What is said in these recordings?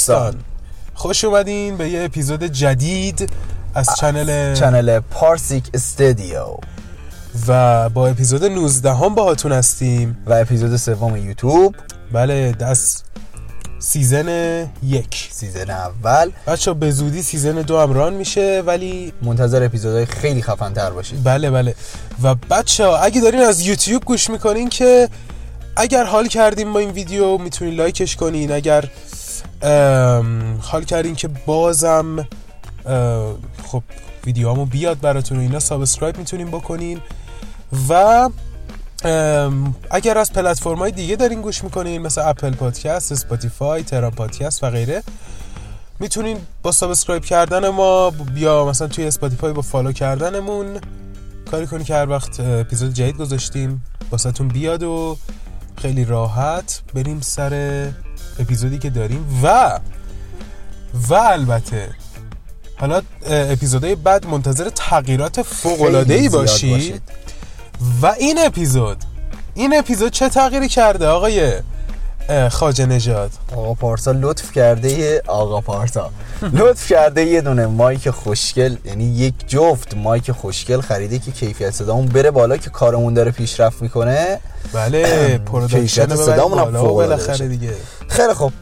دوستان. خوش اومدین به یه اپیزود جدید از channel، channel پارسیک استودیو و با اپیزود 19 هم باهاتون هستیم. و اپیزود سوم یوتیوب. بله دست season یک. season اول. بچه به زودی season دو هم run میشه ولی منتظر اپیزودهای خیلی خفن تر باشید. بله بله. و بچه اگه دارین از یوتیوب گوش می‌کنین که اگر حال کردیم با این ویدیو می‌تونین like ش کنین. اگر حال کردین که بازم خب ویدیوهامو بیاد براتون و اینا subscribe می‌تونین بکنین و اگر از پلتفرم های دیگه دارین گوش می‌کنین مثل اپل پادکست، اسپاتیفای، ترا پادکست و غیره می‌تونین با subscribe کردن ما یا مثلا توی اسپاتیفای با follow کردنمون کاری کنی که هر وقت اپیزود جدید گذاشتیم واسهتون بیاد و خیلی راحت بریم سر اپیزودی که داریم و و البته حالا اپیزودهای بعد منتظر تغییرات فوق العاده ای باشید. و این اپیزود این اپیزود چه تغییری کرده آقای خواجه نژاد. آقا پارسا لطف کرده یه آقا پارسا. لطف کرده یه دونه mic خوشگل یعنی یک جفت mic خوشگل خریده که کیفیت صدامون بره بالا که کارمون داره پیشرفت می‌کنه. بله production صدامون هم فوق‌العاده بالاخره. دیگه. خیلی خب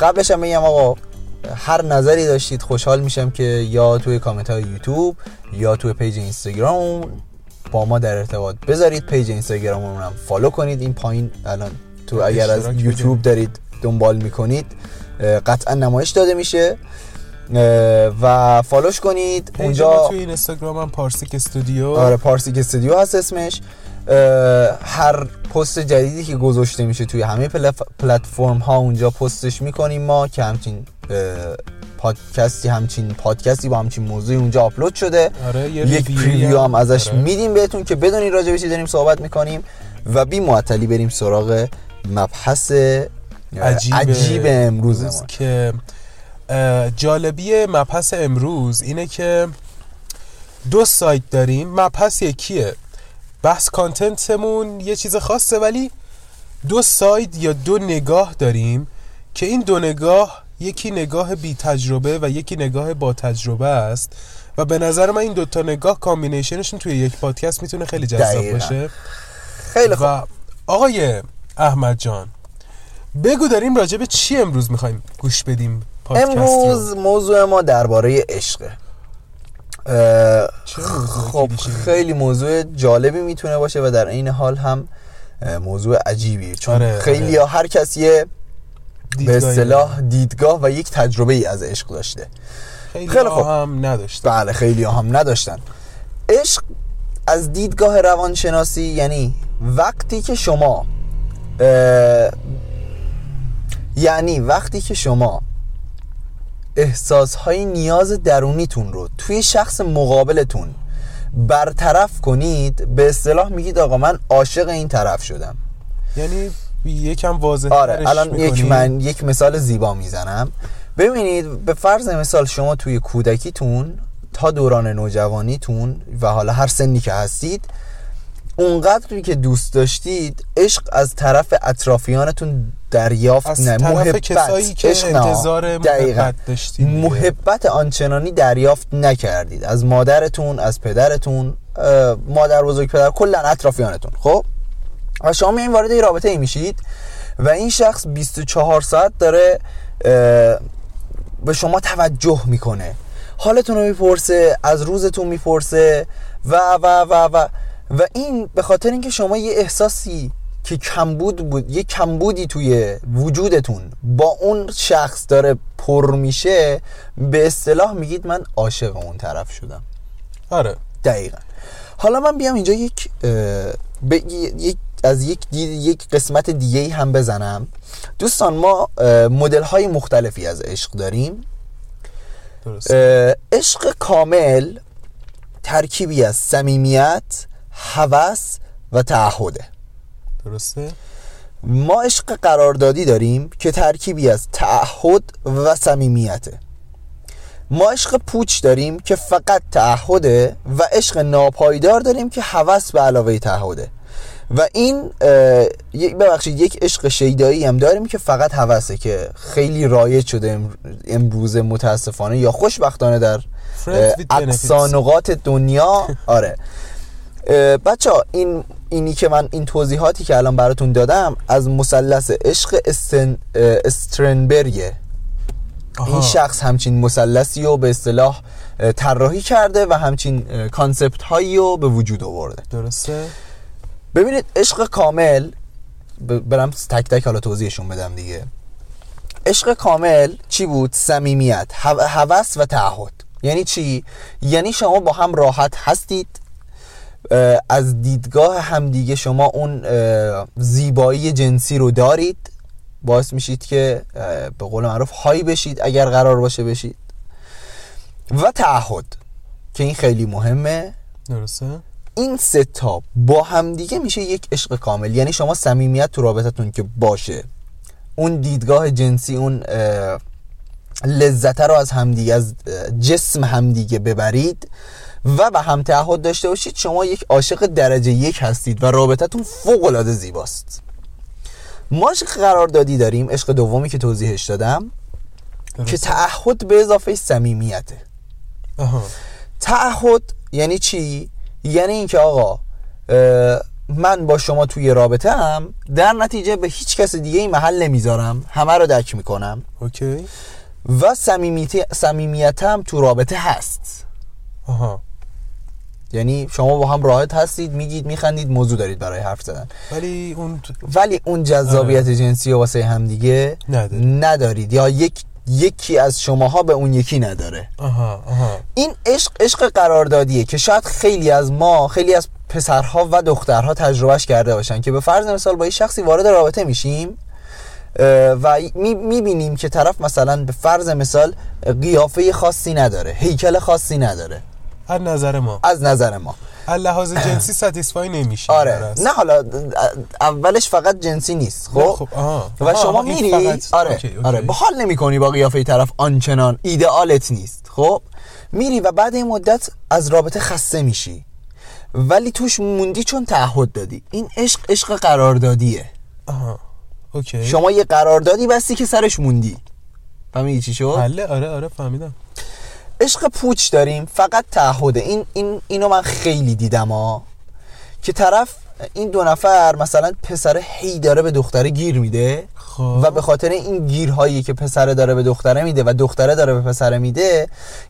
قبلش هم بگم آقا هر نظری داشتید خوشحال میشم که یا توی کامنت های یوتیوب یا توی page اینستاگرام با ما در ارتباط بذارید. page اینستاگراممون هم follow کنید. این پایین الان تو اگر از یوتیوب. دارید دنبال می‌کنید قطعا نمایش داده میشه. و follow ش کنید. اونجا توی این اینستاگرام هم پارسیک استودیو. آره پارسیک استودیو هست اسمش. هر پست جدیدی که گذاشته میشه توی همه پلف- پلتفرم ها اونجا پستش می‌کنیم ما که همچین پادکستی همچین پادکستی با همچین موضوعی اونجا آپلود شده. آره یه یک preview هم. ازش آره. میدیم بهتون که بدونید راجع به چی داریم صحبت می‌کنیم. و بی معطلی بریم سراغ مبحث عجیب, عجیب امروزمون که اه، جالبی مبحث امروز اینه که دو side داریم. مبحث یکیه. بحث content مون یه چیز خاصه ولی دو side یا دو نگاه داریم که این دو نگاه یکی نگاه بی تجربه و یکی نگاه با تجربه است. و به نظر من این دوتا نگاه combination شون توی یک پادکست می‌تونه خیلی جذاب. باشه. خیلی خوب. و آقای احمد جان. بگو داریم راجع به چی امروز می‌خوایم گوش بدیم؟ امروز موضوع ما درباره عشقه. خب؟ خیلی موضوع جالبی می‌تونه باشه و در این حال هم موضوع عجیبی. چون آره، خیلی ها هر کس یه به اصطلاح دیدگاه و یک تجربه ای از عشق داشته. خیلی, خیلی خوب. هم نداشت بله خیلی هم نداشتن. عشق از دیدگاه روانشناسی یعنی وقتی که شما یعنی وقتی که شما احساس های نیاز درونیتون رو توی شخص مقابلتون برطرف کنید به اصطلاح میگید آقا من عاشق این طرف شدم. یعنی یکم واضح آره الان یک من یک مثال زیبا می‌زنم. ببینید به فرض مثال شما توی کودکیتون تا دوران نوجوانیتون و حالا هر سنی که هستید اونقدری که دوست داشتید عشق از طرف اطرافیانتون دریافت از نه طرف محبت کسایی که عشق. انتظار. محبت داشتید. محبت آنچنانی دریافت نکردید از مادرتون از پدرتون مادر بزرگ پدر کلا اطرافیانتون خب و شما این وارد یه رابطه ای میشید و این شخص 24 ساعت داره به شما توجه می‌کنه حالتون رو می‌پرسه از روزتون می‌پرسه و و و و و این به خاطر اینکه شما یه احساسی که کمبود بود یه کمبودی توی وجودتون با اون شخص داره پر میشه به اصطلاح میگید من عاشق اون طرف شدم. آره. دقیقا. حالا من بیام اینجا یک یک از یک یک قسمت دیگه هم بزنم. دوستان ما مدل های مختلفی از عشق داریم. عشق کامل ترکیبی از صمیمیت هوس و تعهده. درسته؟ ما عشق قراردادی داریم که ترکیبی از تعهد و صمیمیته. ما عشق پوچ داریم که فقط تعهده و عشق ناپایدار داریم که هوس به علاوه تعهده. و این ببخشید یک عشق شیدایی هم داریم که فقط هوسه که خیلی رایج شده امروز متاسفانه یا خوشبختانه در اقصانقات دنیا. آره. بچه ها این اینی که من این توضیحاتی که الان براتون دادم از مثلث عشق استن استرنبرگه. این شخص همچین مثلثی رو به اصطلاح طراحی کرده و همچین کانسپت هایی رو به وجود آورده. درسته؟ ببینید عشق کامل برم تک تک حالا توضیحشون بدم دیگه. عشق کامل چی بود؟ صمیمیت هوس و تعهد. یعنی چی؟ یعنی شما با هم راحت هستید از دیدگاه همدیگه شما اون زیبایی جنسی رو دارید باعث میشید که به قول معروف های بشید اگر قرار باشه بشید. و تعهد که این خیلی مهمه. درسته؟ این سه تا با همدیگه میشه یک عشق کامل. یعنی شما صمیمیت تو رابطتون که باشه اون دیدگاه جنسی اون لذت رو از همدیگه از جسم همدیگه ببرید. و به هم تعهد داشته باشید. شما یک عاشق درجه یک هستید و رابطتون فوق العاده زیباست. ما عشق قراردادی داریم. عشق دومی که توضیحش دادم که تعهد به اضافه صمیمیته. تعهد یعنی چی؟ یعنی اینکه آقا من با شما توی رابطه هم در نتیجه به هیچ کس دیگه این محل نمی‌ذارم. همه رو دک می‌کنم. اوکی. و صمیمیت هم تو رابطه هست. آها. یعنی شما با هم راحت هستید میگید میخندید موضوع دارید برای حرف زدن. ولی اون ولی اون جذابیت آره. جنسی واسه هم دیگه ندارید. یا یک یکی از شماها به اون یکی نداره. آها آها. این عشق عشق قراردادیه که شاید خیلی از ما خیلی از پسرها و دخترها تجربهش کرده باشن که به فرض مثال با یه شخصی وارد رابطه میشیم و می‌بینیم که طرف مثلا به فرض مثال قیافه خاصی نداره هیکل خاصی نداره. از نظر ما. از نظر ما. لحاظ جنسی satisfy نمیشه آره. نه حالا اولش فقط جنسی نیست خب, خب آها. و شما میری آره okay، okay. آره به حال نمی‌کنی با قیافه طرف آنچنان ایدئالت نیست خب؟ میری و بعد این مدت از رابطه خسته میشی. ولی توش موندی چون تعهد دادی. این عشق عشق قراردادیه. آها اوکی. شما یه قراردادی بستی که سرش موندی. فهمیدی چی شد؟ بله آره آره فهمیدم. عشق پوچ داریم فقط تعهده این این اینو من خیلی دیدم ها که طرف این دو نفر مثلا پسر هی داره به دختره گیر میده خب. و به خاطر این گیرهایی که پسره داره به دختره میده و دختره داره به پسره میده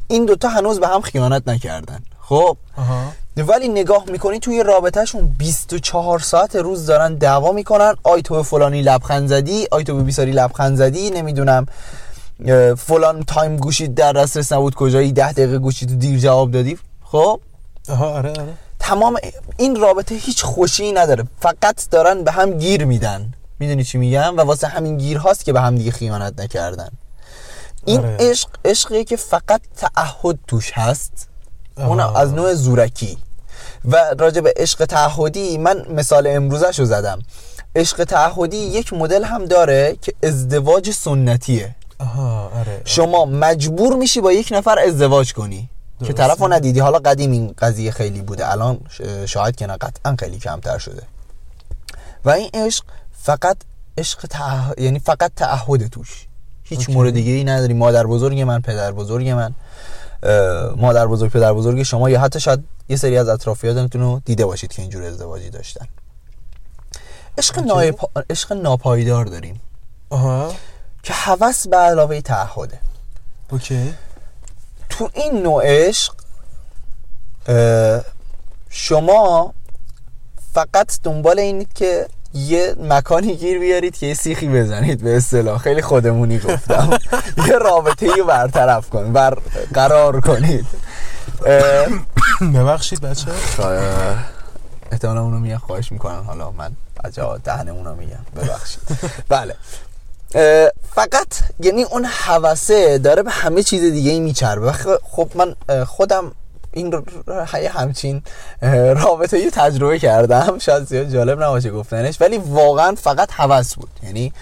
این دوتا هنوز به هم خیانت نکردن. خب. آها. ولی نگاه می‌کنی توی رابطهشون 24 ساعت روز دارن دعوا می‌کنن. آی تو به فلانی لبخند زدی آی تو به بیساری لبخند زدی نمی‌دونم. فلان تایم گوشی در دسترس نبود کجایی؟ ده دقیقه گوشی تو دیر جواب دادی. خب؟ آها آره آره. تمام این رابطه هیچ خوشی نداره. فقط دارن به هم گیر میدن. می‌دونی چی میگم؟ و واسه همین گیر هاست که به هم دیگه خیانت نکردن. این آره. عشق عشقی که فقط تعهد توش هست. اون. از نوع زورکی. و راجع به عشق تعهدی من مثال امروزش رو زدم. عشق تعهدی یک مدل هم داره که ازدواج سنتیه. آها آره شما مجبور میشی با یک نفر ازدواج کنی. که درسته. طرف رو ندیدی. حالا قدیم این قضیه خیلی بوده. الان شاید که نه قطعا خیلی کمتر شده. و این عشق فقط عشق تعه... یعنی فقط تعهد توش. هیچ اوکی. مورد دیگه ای نداری. مادر بزرگ من پدر بزرگ من. مادر بزرگ پدر بزرگ شما یا حتی شاید یه سری از اطرافیانتون رو دیده باشید که اینجور ازدواجی داشتن. عشق. نایپا... عشق ناپایدار داریم. آها. که هوس به علاوه تعهده. اوکی. تو این نوع عشق شما فقط دنبال اینید که یه مکانی گیر بیارید که یه سیخی بزنید به اصطلاح. خیلی خودمونی گفتم. یه رابطه ای برطرف کن بر قرار کنید. ببخشید بچه. احتمالا اونو میگن خواهش می‌کنن حالا من عجا دهن اونو میگم. ببخشید. بله. فقط یعنی اون حوسه داره به همه چیز دیگه ای میچربه. خب من خودم این همچین رابطه ای تجربه کردم. شاید زیاد جالب نباشه گفتنش ولی واقعا فقط حوس بود. یعنی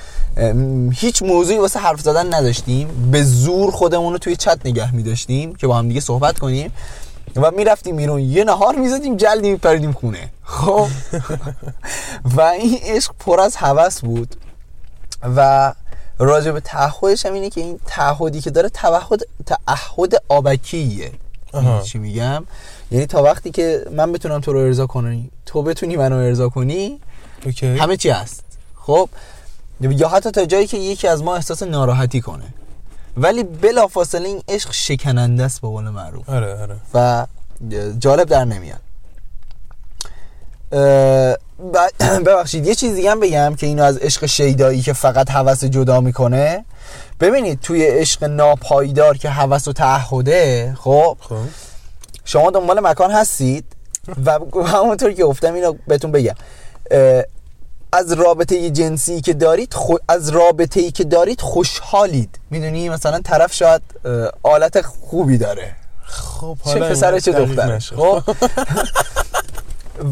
هیچ موضوعی واسه حرف زدن نداشتیم. به زور خودمون رو توی چت نگه میداشتیم که با هم دیگه صحبت کنیم. و می‌رفتیم بیرون. یه نهار می‌زدیم جلدی میپریدیم خونه. خب؟ و این عشق پر از حوس بود. و راجع به تعهدش هم اینه که این تعهدی که داره تعهد تعهد آبکیه. چی میگم؟ یعنی تا وقتی که من بتونم تو رو ارضا کنی تو بتونی منو ارضا کنی همه چی هست. خب؟ یا حتی تا جایی که یکی از ما احساس ناراحتی کنه. ولی بلافاصله این عشق شکننده است به قول معروف. آره آره. و جالب در نمیاد. ببخشید یه چیز دیگه هم بگم که اینو از عشق شیدایی که فقط هوس جدا می‌کنه. ببینید توی عشق ناپایدار که هوس و تعهده خب, خب. شما دنبال مکان هستید و همونطور که گفتم اینو بهتون بگم. از رابطه جنسی که دارید خو... از رابطه ای که دارید خوشحالید. می‌دونی؟ مثلا طرف شاید آلت خوبی داره. خب چه پسر چه دختر خب؟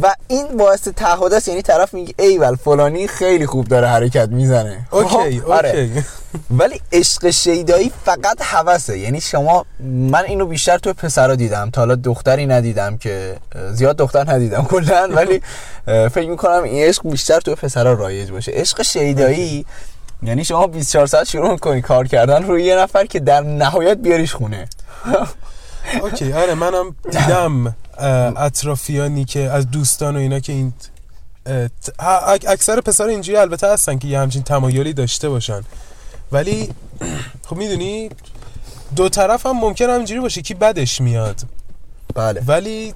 و این باعث تعهد است یعنی طرف میگه ایول فلانی خیلی خوب داره حرکت می‌زنه. okay خب، آره. okay. ولی عشق شیدایی فقط هوسه یعنی شما من اینو بیشتر تو پسرا دیدم. تا حالا دختری ندیدم که زیاد دختر ندیدم کلا ولی فکر می‌کنم این عشق بیشتر تو پسرا رایج باشه. عشق شیدایی یعنی شما 24 ساعت شروع می‌کنی کار کردن روی یه نفر که در نهایت بیاریش خونه. اوکی آره منم دیدم. اطرافیانی که از دوستان و اینا که این اکثر پسر اینجوری البته هستن که یه همچین تمایلی داشته باشن. ولی خب می‌دونی دو طرف هم ممکن همینجوری باشه که بدش میاد. بله. ولی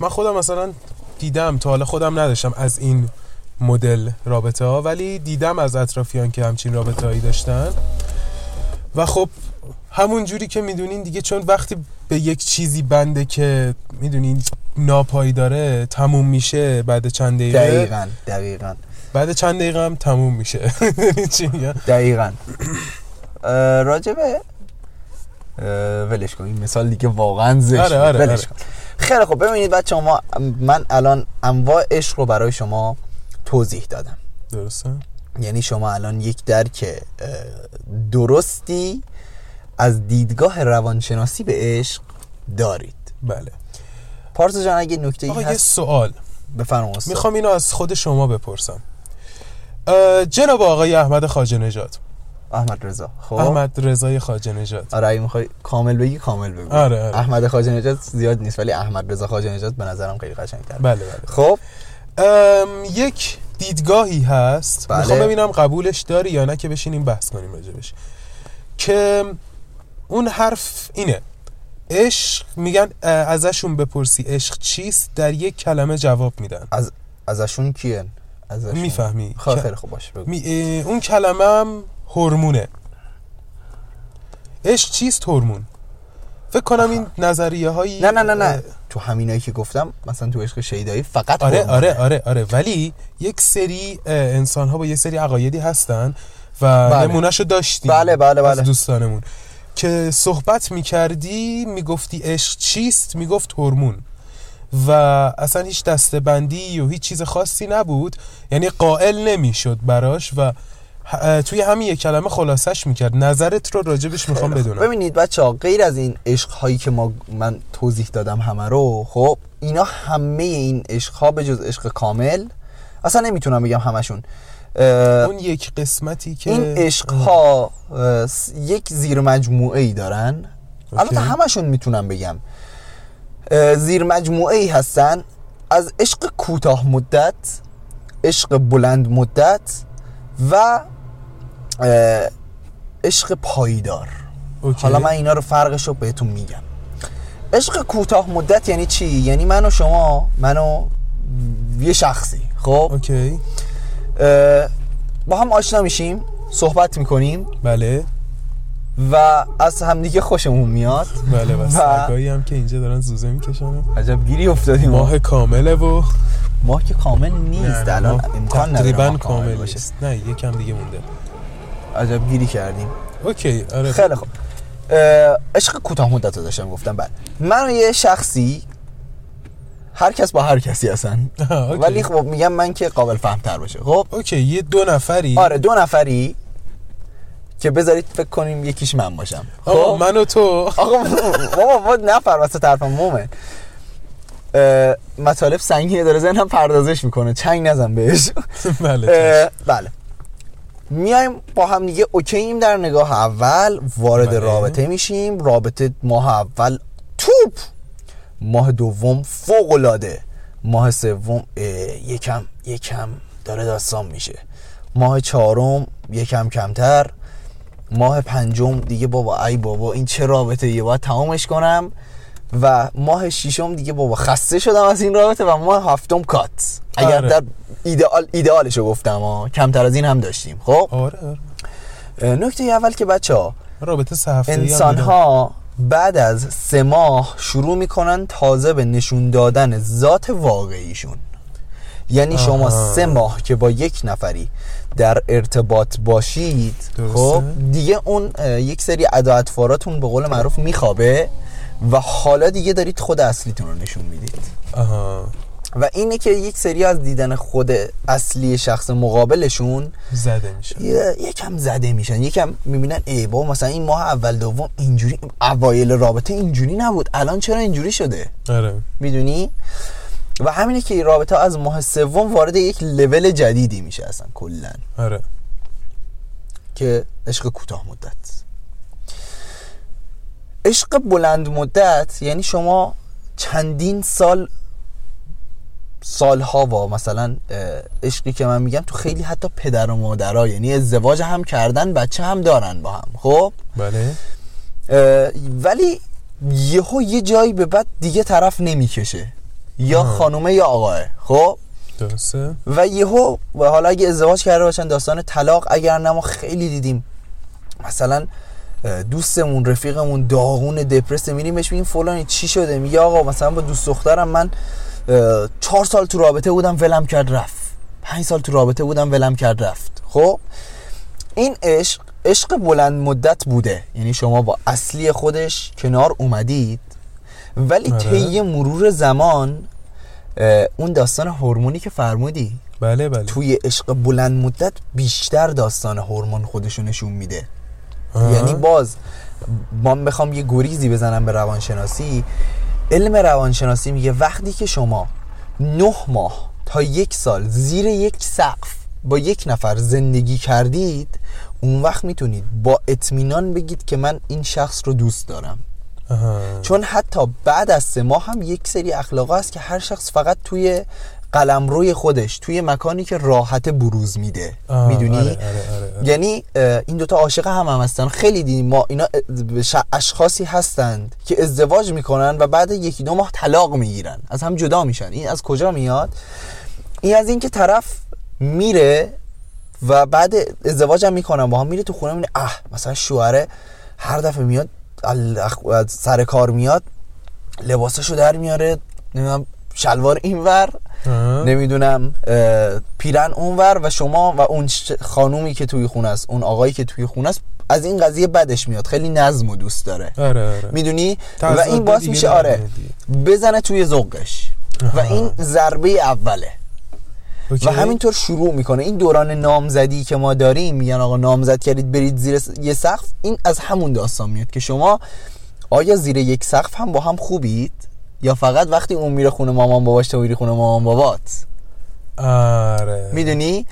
من خودم مثلا دیدم تا حالا خودم نداشتم از این مدل رابطه ها ولی دیدم از اطرافیان که همچین رابطه هایی داشتن. و خب همون جوری که می‌دونین دیگه چون وقتی به یک چیزی بنده که می‌دونین ناپایی داره تموم میشه بعد چند دقیقه. دقیقا دقیقا. بعد چند دقیقه هم تموم میشه. دقیقا. راجبه ولش کن این مثال دیگه واقعا زشت آره آره ولش آره. کن. خیلی خب ببینید بچه ما من الان انواع عشق رو برای شما توضیح دادم. درسته. یعنی شما الان یک درک درستی از دیدگاه روانشناسی به عشق دارید. بله. پارسا جان اگه نکته ای هست یه سوال. بفرمایید می‌خوام اینو از خود شما بپرسم. جناب آقای احمد خاجه نژاد. احمد رضا. خب. احمد رضای خاجه نژاد. آره اگه می‌خوای کامل بگی کامل بگو. آره, آره. احمد خاجه نژاد زیاد نیست ولی احمد رضا خاجه نژاد به نظرم خیلی قشنگ‌تره بله بله. خب. یک دیدگاهی هست. بله. می‌خوام ببینم قبولش داری یا نه که بشینیم بحث کنیم راجبش. که اون حرف اینه. عشق میگن ازشون بپرسی عشق چیست در یک کلمه جواب میدن. از ازشون کیه؟ ازشون. می‌فهمی. خب، خیلی خوب باشه می... اون کلمه هم هورمونه. عشق چیست؟ هورمون. فکر کنم این نظریه هایی نه نه نه نه. تو همینایی که گفتم مثلا تو عشق شیدایی فقط آره آره آره آره. ولی یک سری انسان ها با یه سری عقایدی هستن و بله. نمونهشو داشتیم بله بله بله. از دوستانمون. که صحبت می‌کردی می‌گفتی عشق چیست؟ می‌گفت هورمون. و اصلا هیچ دستبندی و هیچ چیز خاصی نبود. یعنی قائل نمی‌شد براش و توی همین یک کلمه خلاصش می‌کرد. نظرت رو راجبش می‌خوام بدونم. ببینید بچه ها غیر از این عشق هایی که ما من توضیح دادم همه رو خب اینا همه این عشق ها به جز عشق کامل اصلا نمی‌تونم بگم همشون. اون یک قسمتی که این عشق ها یک زیر مجموعه ای دارن البته همشون می‌تونم بگم. زیر مجموعه ای هستن. از عشق کوتاه مدت عشق بلند مدت و عشق پایدار. حالا من اینا رو فرقش رو بهتون میگم. عشق کوتاه مدت یعنی چی؟ یعنی من و شما منو یه شخصی خب؟ اوکی. با هم آشنا میشیم صحبت می‌کنیم. بله. و از همدیگه خوشمون میاد. بله و و- سگایی هم که اینجا دارن زوزه می‌کشن. عجب گیری افتادیم. ماه کامله و ماه که کامل نیست. نه، الان امکان نداره تقریبا کامل باشه. نیست. نه یکم دیگه مونده. عجب گیری کردیم. okay آره. خیلی خوب. عشق کوتاه مدت رو داشتم گفتم بله. من یه شخصی هر کس با هر کسی هستن. ولی خب میگم من که قابل فهم تر باشه. خب؟ okay یه دو نفری. آره دو نفری که بذارید فکر کنیم یکیش من باشم. خب؟ من و تو. آقا بابا بابا نفر واسه طرفم مومن. اه، مطالب سنگینه داره ذهنم پردازش می‌کنه. چنگ نزن بهش. بله بله. میایم با هم دیگه اوکییم در نگاه اول وارد بله. رابطه میشیم. رابطه ماه اول توپ. ماه دوم فوق العاده ماه سوم یکم یکم داره داستان میشه. ماه چهارم یکم کمتر. ماه پنجم دیگه بابا ای بابا این چه رابطه یه باید تمامش کنم. و ماه ششم دیگه بابا خسته شدم از این رابطه. و ماه هفتم کات. اگر آره. در ایدئال ایدئالشو گفتم ها. کمتر از این هم داشتیم. خب؟ آره آره. نکته اول که بچه ها رابطه سه هفته انسان ها بعد از سه ماه شروع می‌کنن تازه به نشون دادن ذات واقعیشون یعنی شما آها. سه ماه که با یک نفری در ارتباط باشید درسته. خب دیگه اون یک سری اداعتفاراتون به قول معروف میخوابه و حالا دیگه دارید خود اصلیتون رو نشون می‌دید آها و اینه که یک سری از دیدن خود اصلی شخص مقابلشون زده میشه یه- یکم زده میشن. یکم می‌بینن ای بابا مثلا این ماه اول دوم اینجوری اوایل رابطه اینجوری نبود. الان چرا اینجوری شده؟ آره. می‌دونی؟ و همینه که این رابطه از ماه سوم وارد یک لول جدیدی میشه اصلا کلا. آره. که عشق کوتاه مدت. عشق بلند مدت یعنی شما چندین سال سالها و مثلا عشقی که من میگم تو خیلی حتی پدر و مادرها یعنی ازدواج هم کردن بچه هم دارن با هم خب؟ بله. ولی یهو یه جایی به بعد دیگه طرف نمی‌کشه. یا. خانومه یا آقاه خب؟ درسته. و یهو و حالا اگه ازدواج کرده باشن داستان طلاق اگر نه ما خیلی دیدیم مثلا دوستمون رفیقمون داغون دپرس میریم بهش میگیم فلانی چی شده؟ میگه آقا مثلا با دوست دخترم من چهار سال تو رابطه بودم ولم کرد رفت. پنج سال تو رابطه بودم ولم کرد رفت. خب؟ این عشق عشق بلند مدت بوده. یعنی شما با اصلی خودش کنار اومدید ولی آره. طی مرور زمان اون داستان هورمونی که فرمودی بله بله. توی عشق بلند مدت بیشتر داستان هورمون خودشو نشون میده. یعنی باز من بخوام یه گریزی بزنم به روانشناسی علم روانشناسی میگه وقتی که شما نه ماه تا یک سال زیر یک سقف با یک نفر زندگی کردید اون وقت می‌تونید با اطمینان بگید که من این شخص رو دوست دارم. چون حتی بعد از سه ماه هم یک سری اخلاق هست که هر شخص فقط توی قلمروی خودش توی مکانی که راحت بروز میده. آه، می‌دونی؟ آره، آره، آره، آره. یعنی این دوتا عاشق هم هم هستن. خیلی دیدیم ما اینا اشخاصی هستند که ازدواج می‌کنن و بعد یکی دو ماه طلاق می‌گیرن. از هم جدا میشن. این از کجا میاد؟ این از اینکه طرف میره و بعد ازدواج هم می‌کنن با هم میره تو خونه میره اه مثلا شوهره هر دفعه میاد سر کار میاد لباسشو در میاره نمی‌دونم شلوار اینور. نمی‌دونم پیرن اونور و شما و اون خانومی که توی خونه است اون آقایی که توی خونه است از این قضیه بدش میاد خیلی نظم و دوست داره. آره آره. می‌دونی؟ و این باعث میشه آره. بزنه توی ذوقش. و. این ضربه اوله. اوکی. و همینطور شروع می‌کنه. این دوران نامزدی که ما داریم میگن آقا نامزد کردید برید زیر یه سقف. این از همون داستان میاد که شما آیا زیر یک سقف هم با هم خوبید؟ یا فقط وقتی اون میره خونه مامان باباش تو میری خونه مامان بابات؟ آره. می‌دونی؟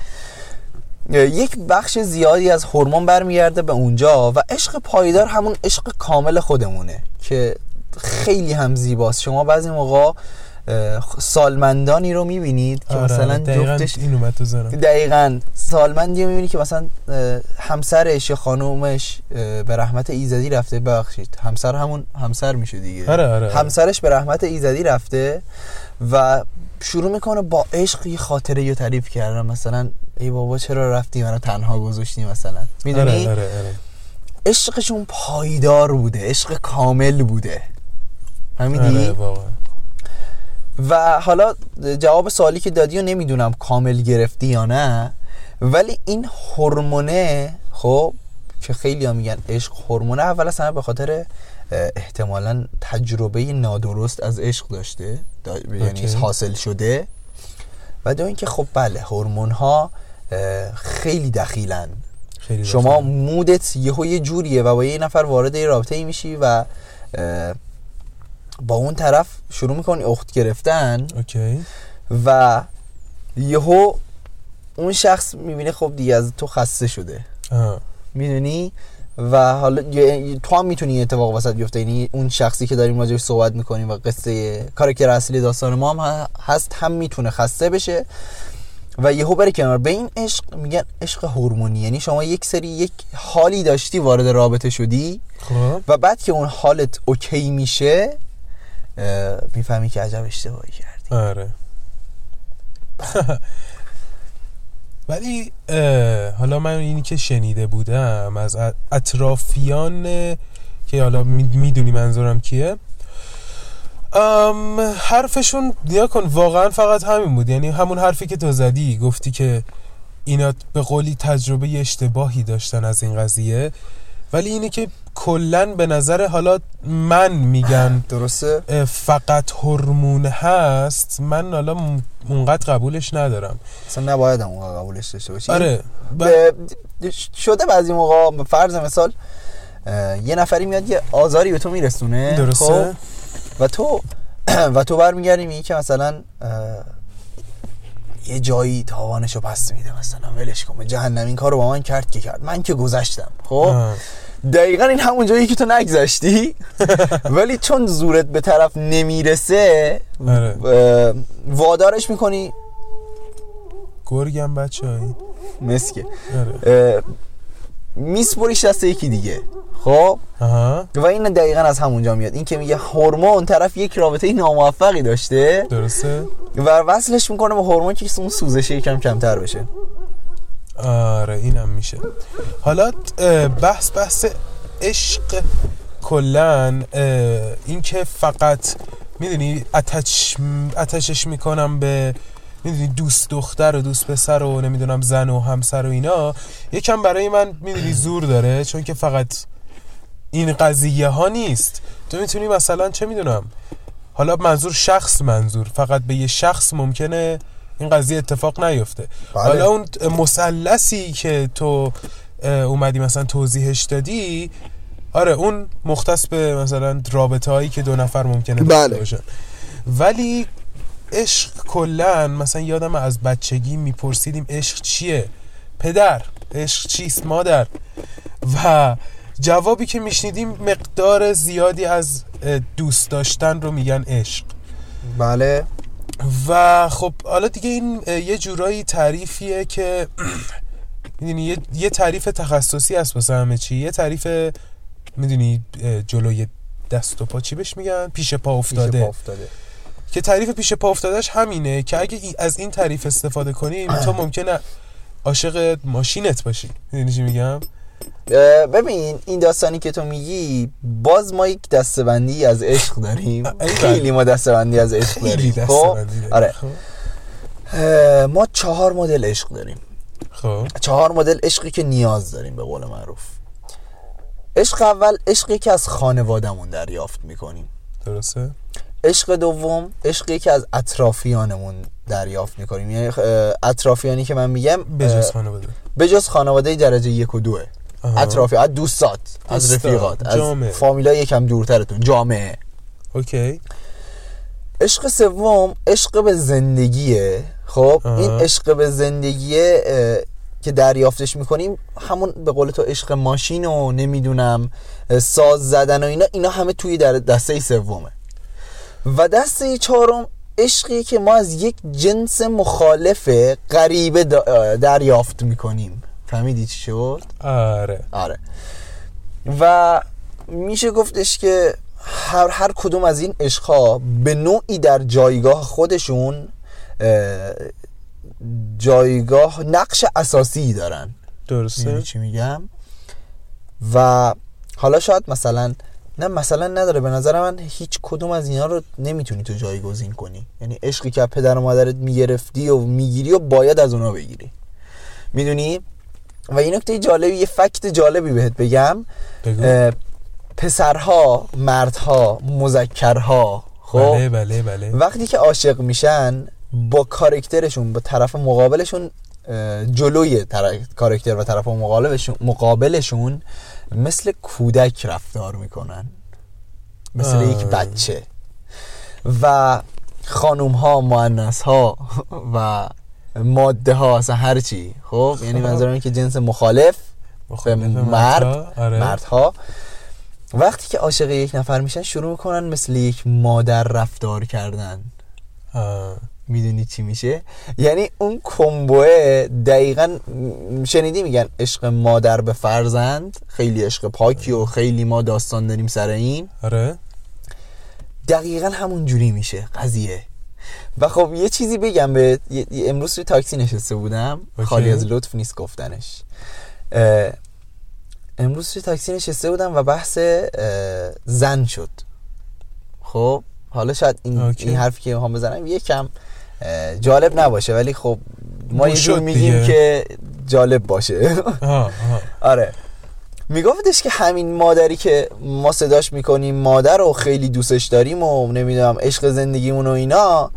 یک بخش زیادی از هورمون برمیگرده به اونجا و عشق پایدار همون عشق کامل خودمونه که خیلی هم زیباست. شما بعضی موقع سالمندانی رو می‌بینید که آره، مثلا دقیقاً جفتش این اومد تو ذهنم. دقیقا سالمندی رو می‌بینی که مثلا همسرش یا خانومش به رحمت ایزدی رفته. ببخشید همسر همون همسر میشه دیگه. آره، آره، آره. همسرش به رحمت ایزدی رفته و شروع می‌کنه با عشق یه خاطره یه تعریف کردن. مثلا ای بابا چرا رفتی منو تنها گذاشتی مثلا؟ می‌دونی؟ آره آره آره. عشقشون پایدار بوده عشق کامل بوده. فهمیدی؟ آره واقعا. و حالا جواب سوالی که دادی و نمی‌دونم کامل گرفتی یا نه ولی این هورمونه خب که خیلی ها میگن عشق هورمونه اول از همه به خاطر احتمالا تجربه نادرست از عشق داشته دا- یعنی. حاصل شده و دو اینکه خب بله هورمون ها خیلی دخیلن خیلی شما. مودت یهو یه جوریه و با یه نفر وارد یه رابطه ای میشی و با اون طرف شروع می‌کنی اخت گرفتن اوکی. و یهو اون شخص می‌بینه خب دیگه از تو خسته شده. می‌دونی؟ و حالا تو هم می‌تونی اتفاق وسط بیفته. یعنی اون شخصی که داریم راجعش صحبت می‌کنیم و قصه کاراکتر اصلی داستان ما هم هست هم می‌تونه خسته بشه. و یهو بره کنار. به این عشق میگن عشق هورمونی. یعنی شما یک سری یک حالی داشتی وارد رابطه شدی خب. و بعد که اون حالت اوکی میشه می‌فهمی که عجب اشتباهی کردی. آره. ولی حالا من اینی که شنیده بودم از اطرافیان که حالا می‌دونی منظورم کیه ام، حرفشون نیا کن واقعا فقط همین بود. یعنی همون حرفی که تو زدی گفتی که اینا به قولی تجربه اشتباهی داشتن از این قضیه. ولی اینه که کلا به نظر حالا من میگن درسته؟ فقط هورمون هست. من حالا اونقدر قبولش ندارم. اصلا نباید اونقدر قبولش داشته باشی. آره ب... ب- شده بعضی موقع فرض مثال یه نفری میاد یه آزاری به تو میرسونه درسته. خب؟ و تو و تو برمیگردی میگی که مثلا یه جایی تاوانشو پس میده مثلا ولش کن جهنم. این کارو با من کرد که کرد. من که گذشتم خب. دقیقا این همون جایی که تو نگذشتی. ولی چون زورت به طرف نمی‌رسه آره. وادارش می‌کنی. گرگم بچه هایی مسکه. آره. میسپریش دست یکی دیگه. خب؟ و این دقیقا از همونجا میاد. این که میگه هورمون طرف یک رابطه ناموفقی داشته. درسته؟ و وصلش می‌کنه به هورمون که اون سوزشه یکم کمتر بشه. آره اینم میشه. حالا بحث بحث عشق کلا این که فقط می‌دونی اتچ اتشش می‌کنم به می‌دونی دوست دختر و دوست پسر و نمی‌دونم زن و همسر و اینا یکم برای من می‌دونی زور داره چون که فقط این قضیه ها نیست. تو می‌تونی مثلا چه می‌دونم حالا منظور شخص منظور فقط به یه شخص ممکنه این قضیه اتفاق نیفته. بله. حالا اون مثلثی که تو اومدی مثلا توضیحش دادی آره اون مختص به مثلا رابطه هایی که دو نفر ممکنه بله. باشن. ولی عشق کلا مثلا یادم از بچگی میپرسیدیم عشق چیه؟ پدر عشق چیست؟ مادر. و جوابی که میشنیدیم مقدار زیادی از دوست داشتن رو میگن عشق. بله. و خب حالا دیگه این یه جورایی تعریفیه که می‌دونی یه, یه تعریف تخصصی هست واسه همه چی. یه تعریف می‌دونی جلوی دست و پا چی بهش میگن؟ پیش پا افتاده. پیش پا افتاده. که تعریف پیش پا افتادهش همینه که اگه از این تعریف استفاده کنیم تو ممکنه عاشق ماشینت باشی. می‌دونی چی میگم؟ ببین این داستانی که تو میگی باز ما یک دستبندی از عشق داریم. خیلی ما دستبندی از عشق داریم خب. آره. خب. ما چهار مدل عشق داریم. خب. چهار مدل عشقی که نیاز داریم به قول معروف. عشق اول عشقی که از خانوادهمون دریافت می‌کنیم. درسته؟ عشق دوم عشقی که از اطرافیانمون دریافت می‌کنیم. یعنی اطرافیانی که من میگم بجز خانواده. بجز خانواده درجه یک و دوه. اطرافی از دوستات از رفیقات. از جامعه. فامیلا یکم دورترتون. جامعه اوکی. عشق سوم عشق به زندگیه. خب آها. این عشق به زندگیه که دریافتش می‌کنیم همون به قول تو عشق ماشین و نمی‌دونم ساز زدن و اینا اینا همه توی در دسته سومه. و دسته چهارم عشقی که ما از یک جنس مخالف غریبه دریافت می‌کنیم. فهمیدی چی شد؟ آره. آره. و میشه گفتش که هر, هر کدوم از این عشقها به نوعی در جایگاه خودشون اه، جایگاه نقش اساسی دارن. درسته. چی میگم؟ و حالا شاید مثلا نه مثلا نداره. به نظر من هیچ کدوم از اینا رو نمی‌تونی تو جایگزین کنی. یعنی عشقی که پدر و مادرت می‌گرفتی و می‌گیری و باید از اونا بگیری. می‌دونی؟ و این نکته جالبی یه فکت جالبی بهت بگم. بگو. پسرها مردها مذکرها خب؟ بله بله بله. وقتی که عاشق میشن با کارکترشون با طرف مقابلشون جلوی کارکتر و طرف مقابلشون مقابلشون مثل کودک رفتار می‌کنن. مثل آه. یک بچه. و خانوم ها ها و ماده ها اصلا هر چی. خب یعنی خب. منظورم اینه که جنس مخالف مرد مردها، آره. مردها. وقتی که عاشق یک نفر میشن شروع می‌کنن مثل یک مادر رفتار کردن. می‌دونی چی میشه؟ یعنی اون کمبوه دقیقا شنیدی میگن عشق مادر به فرزند خیلی عشق پاکی و خیلی ما داستان داریم سر این. آره. دقیقا همون جوری میشه قضیه. و خب یه چیزی بگم به امروز توی تاکسی نشسته بودم. خالی از لطف نیست گفتنش امروز توی تاکسی نشسته بودم و بحث زن شد خب حالا شاید این, اوکی. این حرفی که می‌خوام بزنم یکم جالب نباشه ولی خب ما یه میگیم دیگه. که جالب باشه آها آها آره میگفتش که همین مادری که ما صداش می‌کنیم مادر رو خیلی دوستش داریم و نمی‌دونم عشق زندگیمون و اینا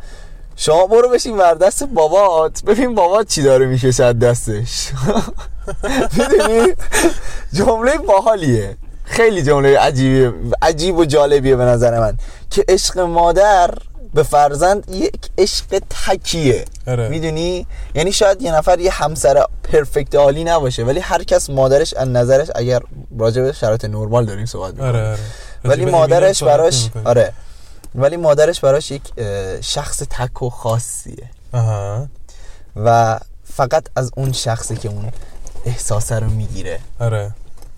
شما برو بشین بر دست بابات. ببین بابات چی داره می‌کشه از دستش. می‌دونی؟ جمله باحالیه. خیلی جمله عجیبه عجیب و جالبیه به نظر من. که عشق مادر به فرزند یک عشق تکیه. آره. می‌دونی؟ یعنی شاید یه نفر یه همسر پرفکت عالی نباشه ولی هر کس مادرش از نظرش اگر راجع به شرایط نرمال داریم صحبت می‌کنیم. آره آره. ولی مادرش براش. آره. ولی مادرش براش یک شخص تک و خاصیه. آها. و فقط از اون شخصی که اون احساسه رو می‌گیره. آره.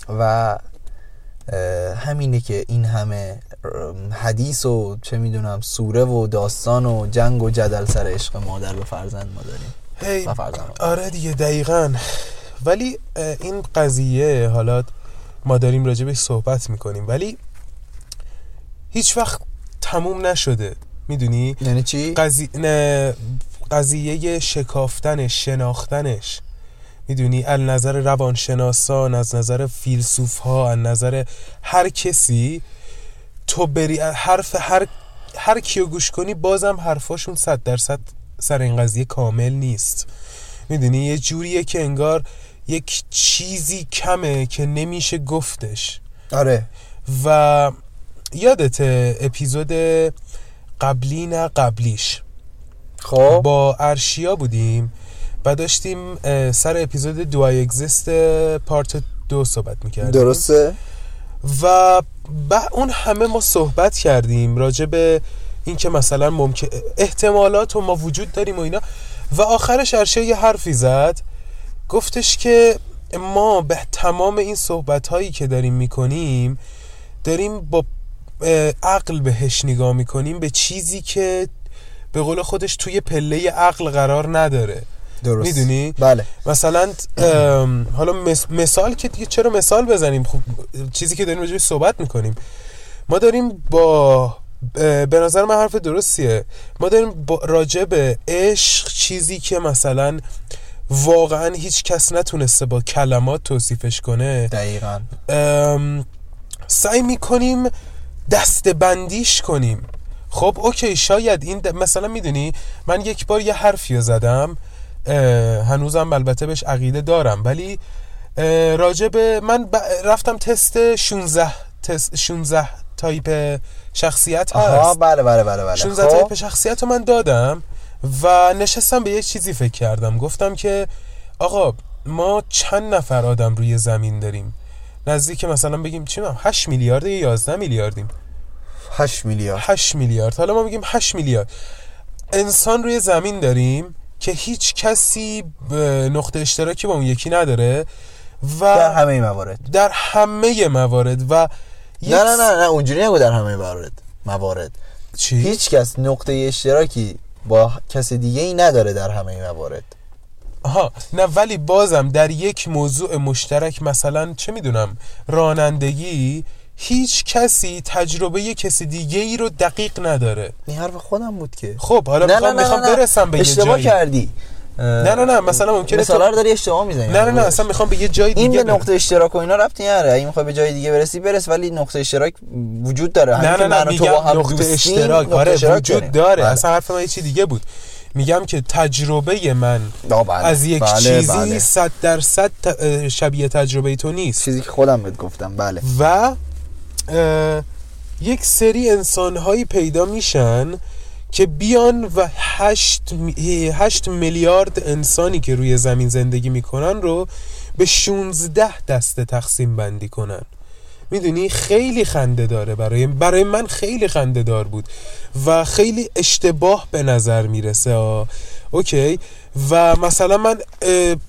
و همینه که این همه حدیث و چه می‌دونم سوره و داستان و جنگ و جدل سر عشق مادر به فرزند ما داریم. هی و فرزند آره دیگه دقیقا. ولی این قضیه حالا ما داریم راجبش صحبت می‌کنیم. ولی هیچ وقت تموم نشده. می‌دونی؟ یعنی چی؟ قضیه نه، قضیه شکافتنش شناختنش. می‌دونی؟ از نظر روانشناسان از نظر فیلسوف ها از نظر هر کسی تو بری حرف هر هر کیو گوش کنی بازم حرفاشون صد درصد سر این قضیه کامل نیست. می‌دونی؟ یه جوریه که انگار یک چیزی کمه که نمیشه گفتش. آره. و یادت اپیزود قبلی نه قبلیش؟ خب. با ارشیا بودیم و داشتیم سر اپیزود دو آی اگزیست پارت دو صحبت می‌کردیم. درسته؟ و با اون همه ما صحبت کردیم راجع به اینکه مثلا ممکن احتمالات و ما وجود داریم و اینا. و آخرش ارشیا یه حرفی زد. گفتش که ما به تمام این صحبت هایی که داریم می‌کنیم داریم با عقل بهش نگاه می‌کنیم به چیزی که به قول خودش توی پله عقل قرار نداره. درست. می‌دونی؟ بله. مثلا حالا مثال که دیگه چرا مثال بزنیم؟ خب چیزی که داریم راجعش صحبت می‌کنیم. ما داریم با به نظر من حرف درستیه. ما داریم با راجع به عشق چیزی که مثلا واقعا هیچ کس نتونسته با کلمات توصیفش کنه. دقیقا. سعی می‌کنیم دسته بندیش کنیم. خب okay شاید این د- مثلا می‌دونی من یک بار یه حرفی زدم هنوزم البته بهش عقیده دارم ولی به من ب- رفتم تست 16 تست 16 تایپ شخصیت آها هست. بله بله بله بله. 16 تایپ شخصیت رو من دادم و نشستم به یه چیزی فکر کردم. گفتم که آقا ما چند نفر آدم روی زمین داریم؟ نزدیک مثلا بگیم چی می‌دونم 8 میلیارد یا 11 میلیاردیم. 8 میلیارد. 8 میلیارد. حالا ما میگیم 8 میلیارد. انسان روی زمین داریم که هیچ کسی به نقطه اشتراکی با اون یکی نداره و در همه موارد. در همه موارد و نه نه نه نه اونجوری نگو در همه موارد. موارد. چی؟ هیچ کس نقطه اشتراکی با کس دیگه ای نداره در همه موارد. آها نه ولی بازم در یک موضوع مشترک مثلا چه می‌دونم رانندگی هیچ کسی تجربه کسی دیگه ای رو دقیق نداره. این حرف خودم بود که. خب حالا نه می‌خوام نه نه می‌خوام نه نه. برسم به یه اشتباه جایی. کردی. نه نه نه مثلا ممکنه مثلا تو... داری اشتباه می‌زنی. نه نه نه اصلا می‌خوام به یه جای این دیگه به نقطه اشتراک و اینا ربطی نداره. اگه می‌خوای به جای دیگه برسی برس ولی نقطه اشتراک وجود داره. نه نه نه و تو با میگم هم نقطه اشتراک. آره وجود. داره. بله. اصلا حرف من یه چی دیگه بود. میگم که تجربه من بله. از یک بله، چیزی بله. صد درصد ت- اه، شبیه تجربه تو نیست چیزی که خودم بهت گفتم بله و یک سری انسانهایی پیدا میشن که بیان و هشت, هشت میلیارد انسانی که روی زمین زندگی می‌کنن رو به 16 دسته تقسیم بندی کنن می‌دونی خیلی خنده داره برای برای من خیلی خنده دار بود و خیلی اشتباه به نظر می‌رسه. آه. اوکی. و مثلا من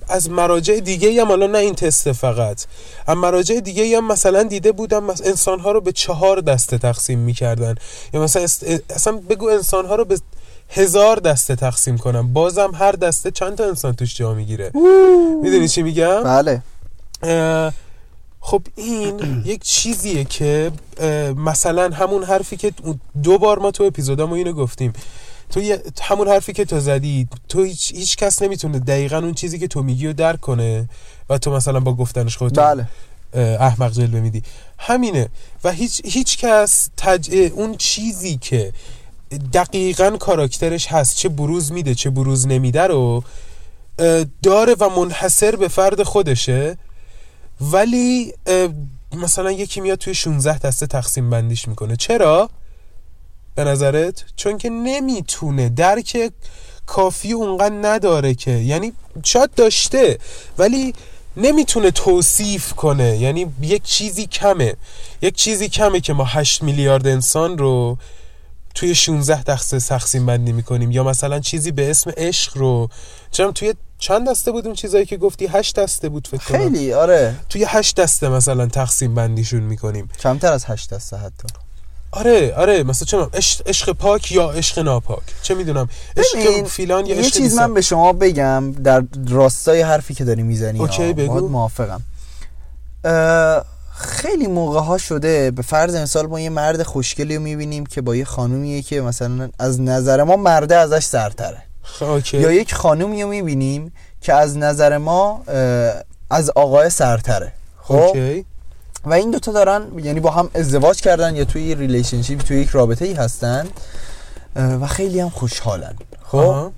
از مراجع دیگه هم حالا نه این تست فقط. از مراجع دیگه هم مثلا دیده بودم انسان ها رو به چهار دسته تقسیم می‌کردن. یا مثلا اصلا بگو انسان ها رو به هزار دسته تقسیم کنم. بازم هر دسته چند تا انسان توش جا می‌گیره؟ می‌دونی چی میگم؟ بله. خب این یک چیزیه که مثلا همون حرفی که دو بار ما تو اپیزودامو اینو گفتیم. تو همون حرفی که تو زدی تو هیچ, هیچ کس نمی‌تونه دقیقا اون چیزی که تو میگی رو درک کنه و تو مثلا با گفتنش خودت بله. احمق جلوه میدی. همینه. و هیچ هیچ کس تج... اون چیزی که دقیقا کاراکترش هست چه بروز میده چه بروز نمیده رو داره و منحصر به فرد خودشه. ولی مثلا یکی میاد توی 16 دسته تقسیم بندیش می‌کنه. چرا؟ به نظرت؟ چون که نمی‌تونه. درک کافی اونقدر نداره که. یعنی شاید داشته ولی نمی‌تونه توصیف کنه. یعنی یک چیزی کمه. یک چیزی کمه که ما 8 میلیارد انسان رو توی 16 دسته تقسیم بندی می‌کنیم. یا مثلا چیزی به اسم عشق رو. چرا توی چند دسته بود اون چیزایی که گفتی؟ 8 دسته بود فکر کنم. خیلی آره. توی 8 دسته مثلا تقسیم بندیشون می‌کنیم. کمتر از هشت دسته حتی. آره آره مثلا چه عشق پاک یا عشق ناپاک؟ چه می‌دونم عشق فیلان یا یه عشق چیز بیسا. من به شما بگم در راستای حرفی که داری می‌زنی اوکی، بگو. موافقم. خیلی موقع ها شده به فرض مثال ما یه مرد خوشگلی رو می‌بینیم که با یه خانومیه که مثلا از نظر ما مرده ازش سرتره. okay یا یک خانومی رو می‌بینیم که از نظر ما از آقای سرتره. خب؟ okay. و این دوتا دارن یعنی با هم ازدواج کردن یا توی یه relationship توی یک رابطه ای هستن و خیلی هم خوشحالن. خب؟ آها.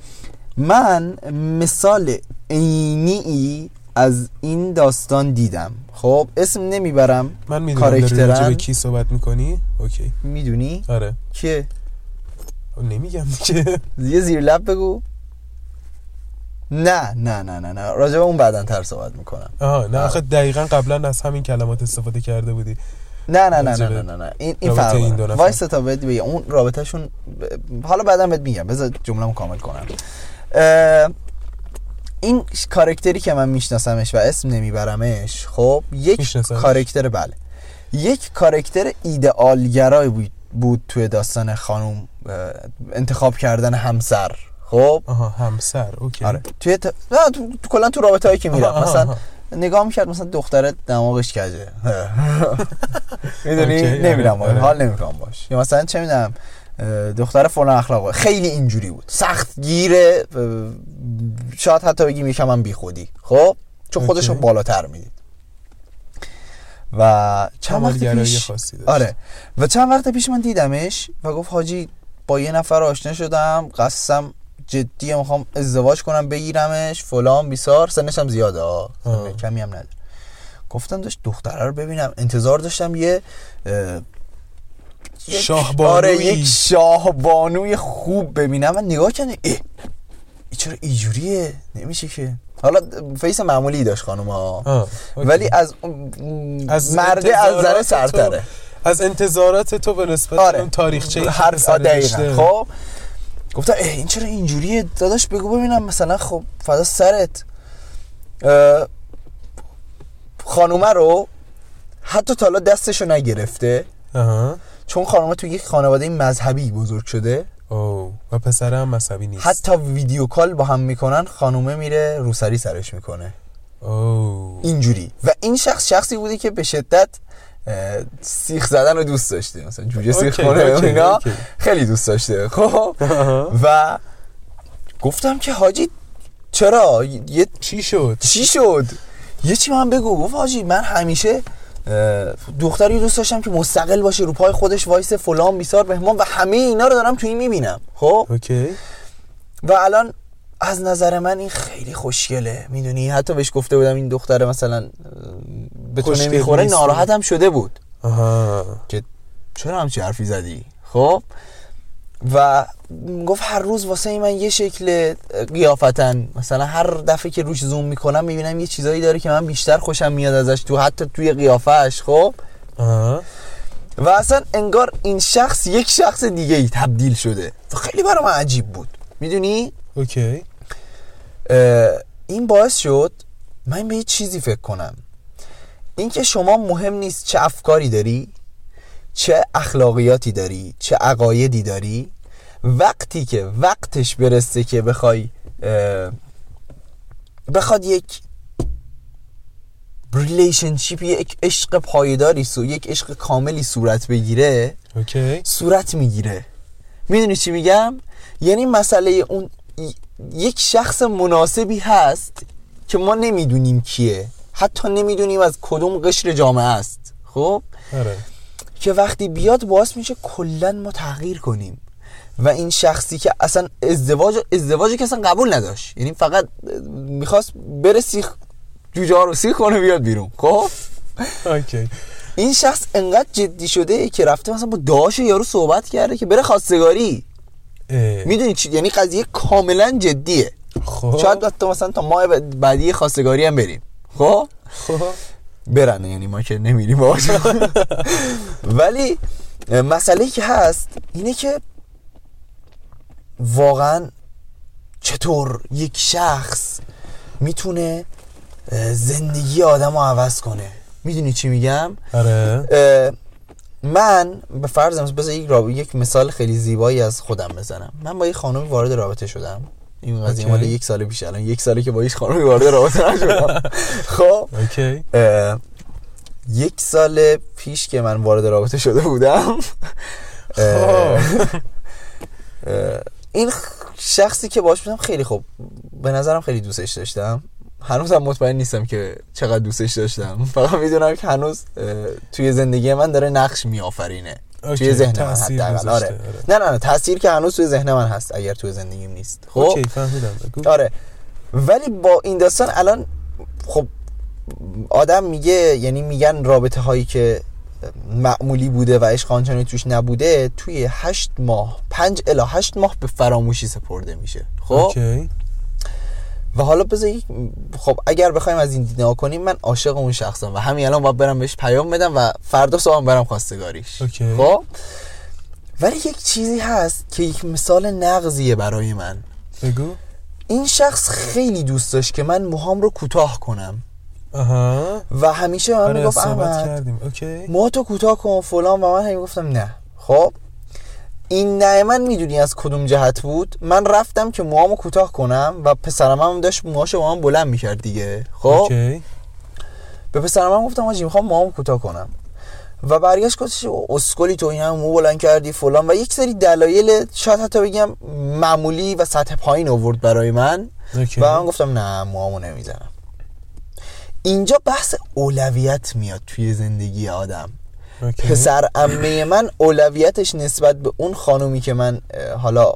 من مثال عینی ای از این داستان دیدم. خب؟ اسم نمی‌برم. من می‌دونم داری به کی صحبت می‌کنی؟ okay. می‌دونی؟ آره. که نمیگم که یه زیر لب بگو. نه نه نه نه نه. راجع به اون بعدا تر صحبت می‌کنم. آها نه آخه دقیقا قبلا از همین کلمات استفاده کرده بودی. نه نه نه نه نه نه. این این فرق این. وایس تا بهت بگم. اون رابطهشون حالا بعدا بهت میگم. بذار جمله‌مو کامل کنم. این character ی که من میشناسمش و اسم نمیبرمش خب یک؟ character بله. یک کارکتر ایدئالگرای بود بود توی داستان خانوم. اه، انتخاب کردن همسر. خب؟ آها همسر اوکی. آره. توی ت... نه، تو... تو کلا تو رابطه هایی که میرم. آها، مثلا. نگاه می‌کرد مثلا دختره دماغش کجه؟ می‌دونی؟ آره، نمیرم آره. حال نمی‌کنم باش. یا مثلا چه می‌دونم دختر فلان اخلاق خیلی اینجوری بود. سخت گیره شاید حتی بگیم یکم هم بی خودی خب؟ چون خودش رو. بالاتر می‌دید. و چند وقت پیش. آره. و چند وقت پیش من دیدمش و گفت حاجی با یه نفر آشنا شدم قصدم جدیه می‌خوام ازدواج کنم بگیرمش فلان بیسار سنش هم زیاده ها. کمی هم نداره. گفتم داشت دختره رو ببینم. انتظار داشتم یه یک- شاهبانویی. آره یک شاهبانوی خوب ببینم. و نگاه کنه این چرا اینجوریه؟ نمیشه که. حالا face معمولی داشت خانم ها. ولی از, مرده از انتظارات سرتره. از انتظارات تو به نسبت آره. اون تاریخچه حرف دقیقا. خب. گفتم این چرا اینجوریه؟ داداش بگو ببینم مثلا خب فدا سرت. خانومه رو حتی تا حالا دستشو نگرفته. چون خانومه تو یک خانواده مذهبی بزرگ شده. او و پسره هم مذهبی نیست. حتی video call با هم می‌کنن خانومه میره روسری سرش می‌کنه. او. اینجوری. و این شخص شخصی بوده که به شدت سیخ زدن رو دوست داشته مثلا جوجه سیخ کنه اینا. خیلی دوست داشته خب؟ و گفتم که حاجی چرا؟ یه چی شد؟ چی شد؟ یه چی به من بگو. گفت حاجی من همیشه دختری دوست داشتم که مستقل باشه رو پای خودش وایسه فلان بیسار بهمان و همه اینا رو دارم توی این می‌بینم خب؟ okay. و الان از نظر من این خیلی خوشگله. می‌دونی؟ حتی بهش گفته بودم این دختر مثلا به تو خوشگل نمی‌خوره نیست. ناراحتم شده بود. آها. که چرا همچی حرفی زدی؟ خب؟ و گفت هر روز واسه من یه شکل قیافتن مثلا هر دفعه که روش زوم می‌کنم می‌بینم یه چیزایی داره که من بیشتر خوشم میاد ازش تو حتی توی قیافش خب؟ آها. و اصلا انگار این شخص یک شخص دیگه ای تبدیل شده. و خیلی برای من عجیب بود. می‌دونی؟ okay. این باعث شد من به یه چیزی فکر کنم. اینکه شما مهم نیست چه افکاری داری چه اخلاقیاتی داری چه عقایدی داری. وقتی که وقتش برسه که بخوای بخواد یک relationship یک عشق پایداری سو یک عشق کاملی صورت بگیره okay. صورت می‌گیره. می‌دونی چی میگم؟ یعنی مسئله اون یک شخص مناسبی هست که ما نمی‌دونیم کیه. حتی نمی‌دونیم از کدوم قشر جامعه است. خب؟ آره. که وقتی بیاد باعث میشه کلا ما تغییر کنیم. و این شخصی که اصلا ازدواج ازدواج که اصلا قبول نداشت. یعنی فقط می‌خواست بره سیخ جوجه رو سیخ کنه بیاد بیرون. خب؟ اوکی. این شخص انقدر جدی شده که رفته مثلا با داش یارو صحبت کرده که بره خواستگاری. می‌دونی چی؟ یعنی قضیه کاملا جدیه. خب. شاید حتی مثلا تا ماه بعد- بعدی خواستگاری هم بریم. خب؟ خب. برن یعنی ما که نمیریم ولی مسئله که هست اینه که واقعا چطور یک شخص می‌تونه زندگی آدم رو عوض کنه؟ می‌دونی چی میگم؟ آره. من به فرض مثلا بذار یک. یک مثال خیلی زیبایی از خودم بزنم. من با یک خانمی وارد رابطه شدم. این قضیه. مال یک سال پیش الان. یک ساله که با هیچ خانمی وارد رابطه نشدم. خب. اوکی. یک سال پیش که من وارد رابطه شده بودم. خب. این شخصی که باش بودم خیلی خوب. به نظرم خیلی دوستش داشتم. هنوزم مطمئن نیستم که چقدر دوستش داشتم. فقط می‌دونم که هنوز توی زندگی من داره نقش میآفرینه. توی ذهن من حداقل گذاشته، آره. آره. نه نه نه تاثیر که هنوز توی ذهن من هست اگر توی زندگیم نیست. خب okay فهمیدم آره. ولی با این داستان الان خب آدم میگه یعنی میگن رابطه هایی که معمولی بوده و عشق آنچنانی توش نبوده توی هشت ماه پنج الی هشت ماه به فراموشی سپرده میشه. خب؟ okay. و حالا بذار خب اگر بخوایم از این دید نگاه کنیم من عاشق اون شخصم و همین الان باید برم بهش پیام بدم و فردا صبح برم خواستگاریش. okay. خب؟ ولی یک چیزی هست که یک مثال نقضیه برای من. بگو. این شخص خیلی دوست داشت که من موهام رو کوتاه کنم. آها. و همیشه من آره می‌گفت احمد okay. موهاتو کوتاه کن فلان و من هی می‌گفتم نه. خب؟ این نه من می‌دونی از کدوم جهت بود؟ من رفتم که موهامو کوتاه کنم و پسرم هم داشت موهاشو با من بلند می‌کرد دیگه. خب؟ okay. به پسرم هم گفتم آجی می‌خوام موهامو کوتاه کنم. و برگشت گفتش اسکلی تو این هم مو بلند کردی فلان. و یک سری دلایل شاید حتی بگم معمولی و سطح پایین آورد برای من. اوکی. و من گفتم نه موامو نمی‌زنم. اینجا بحث اولویت میاد توی زندگی آدم. پسر امه من اولویتش نسبت به اون خانومی که من حالا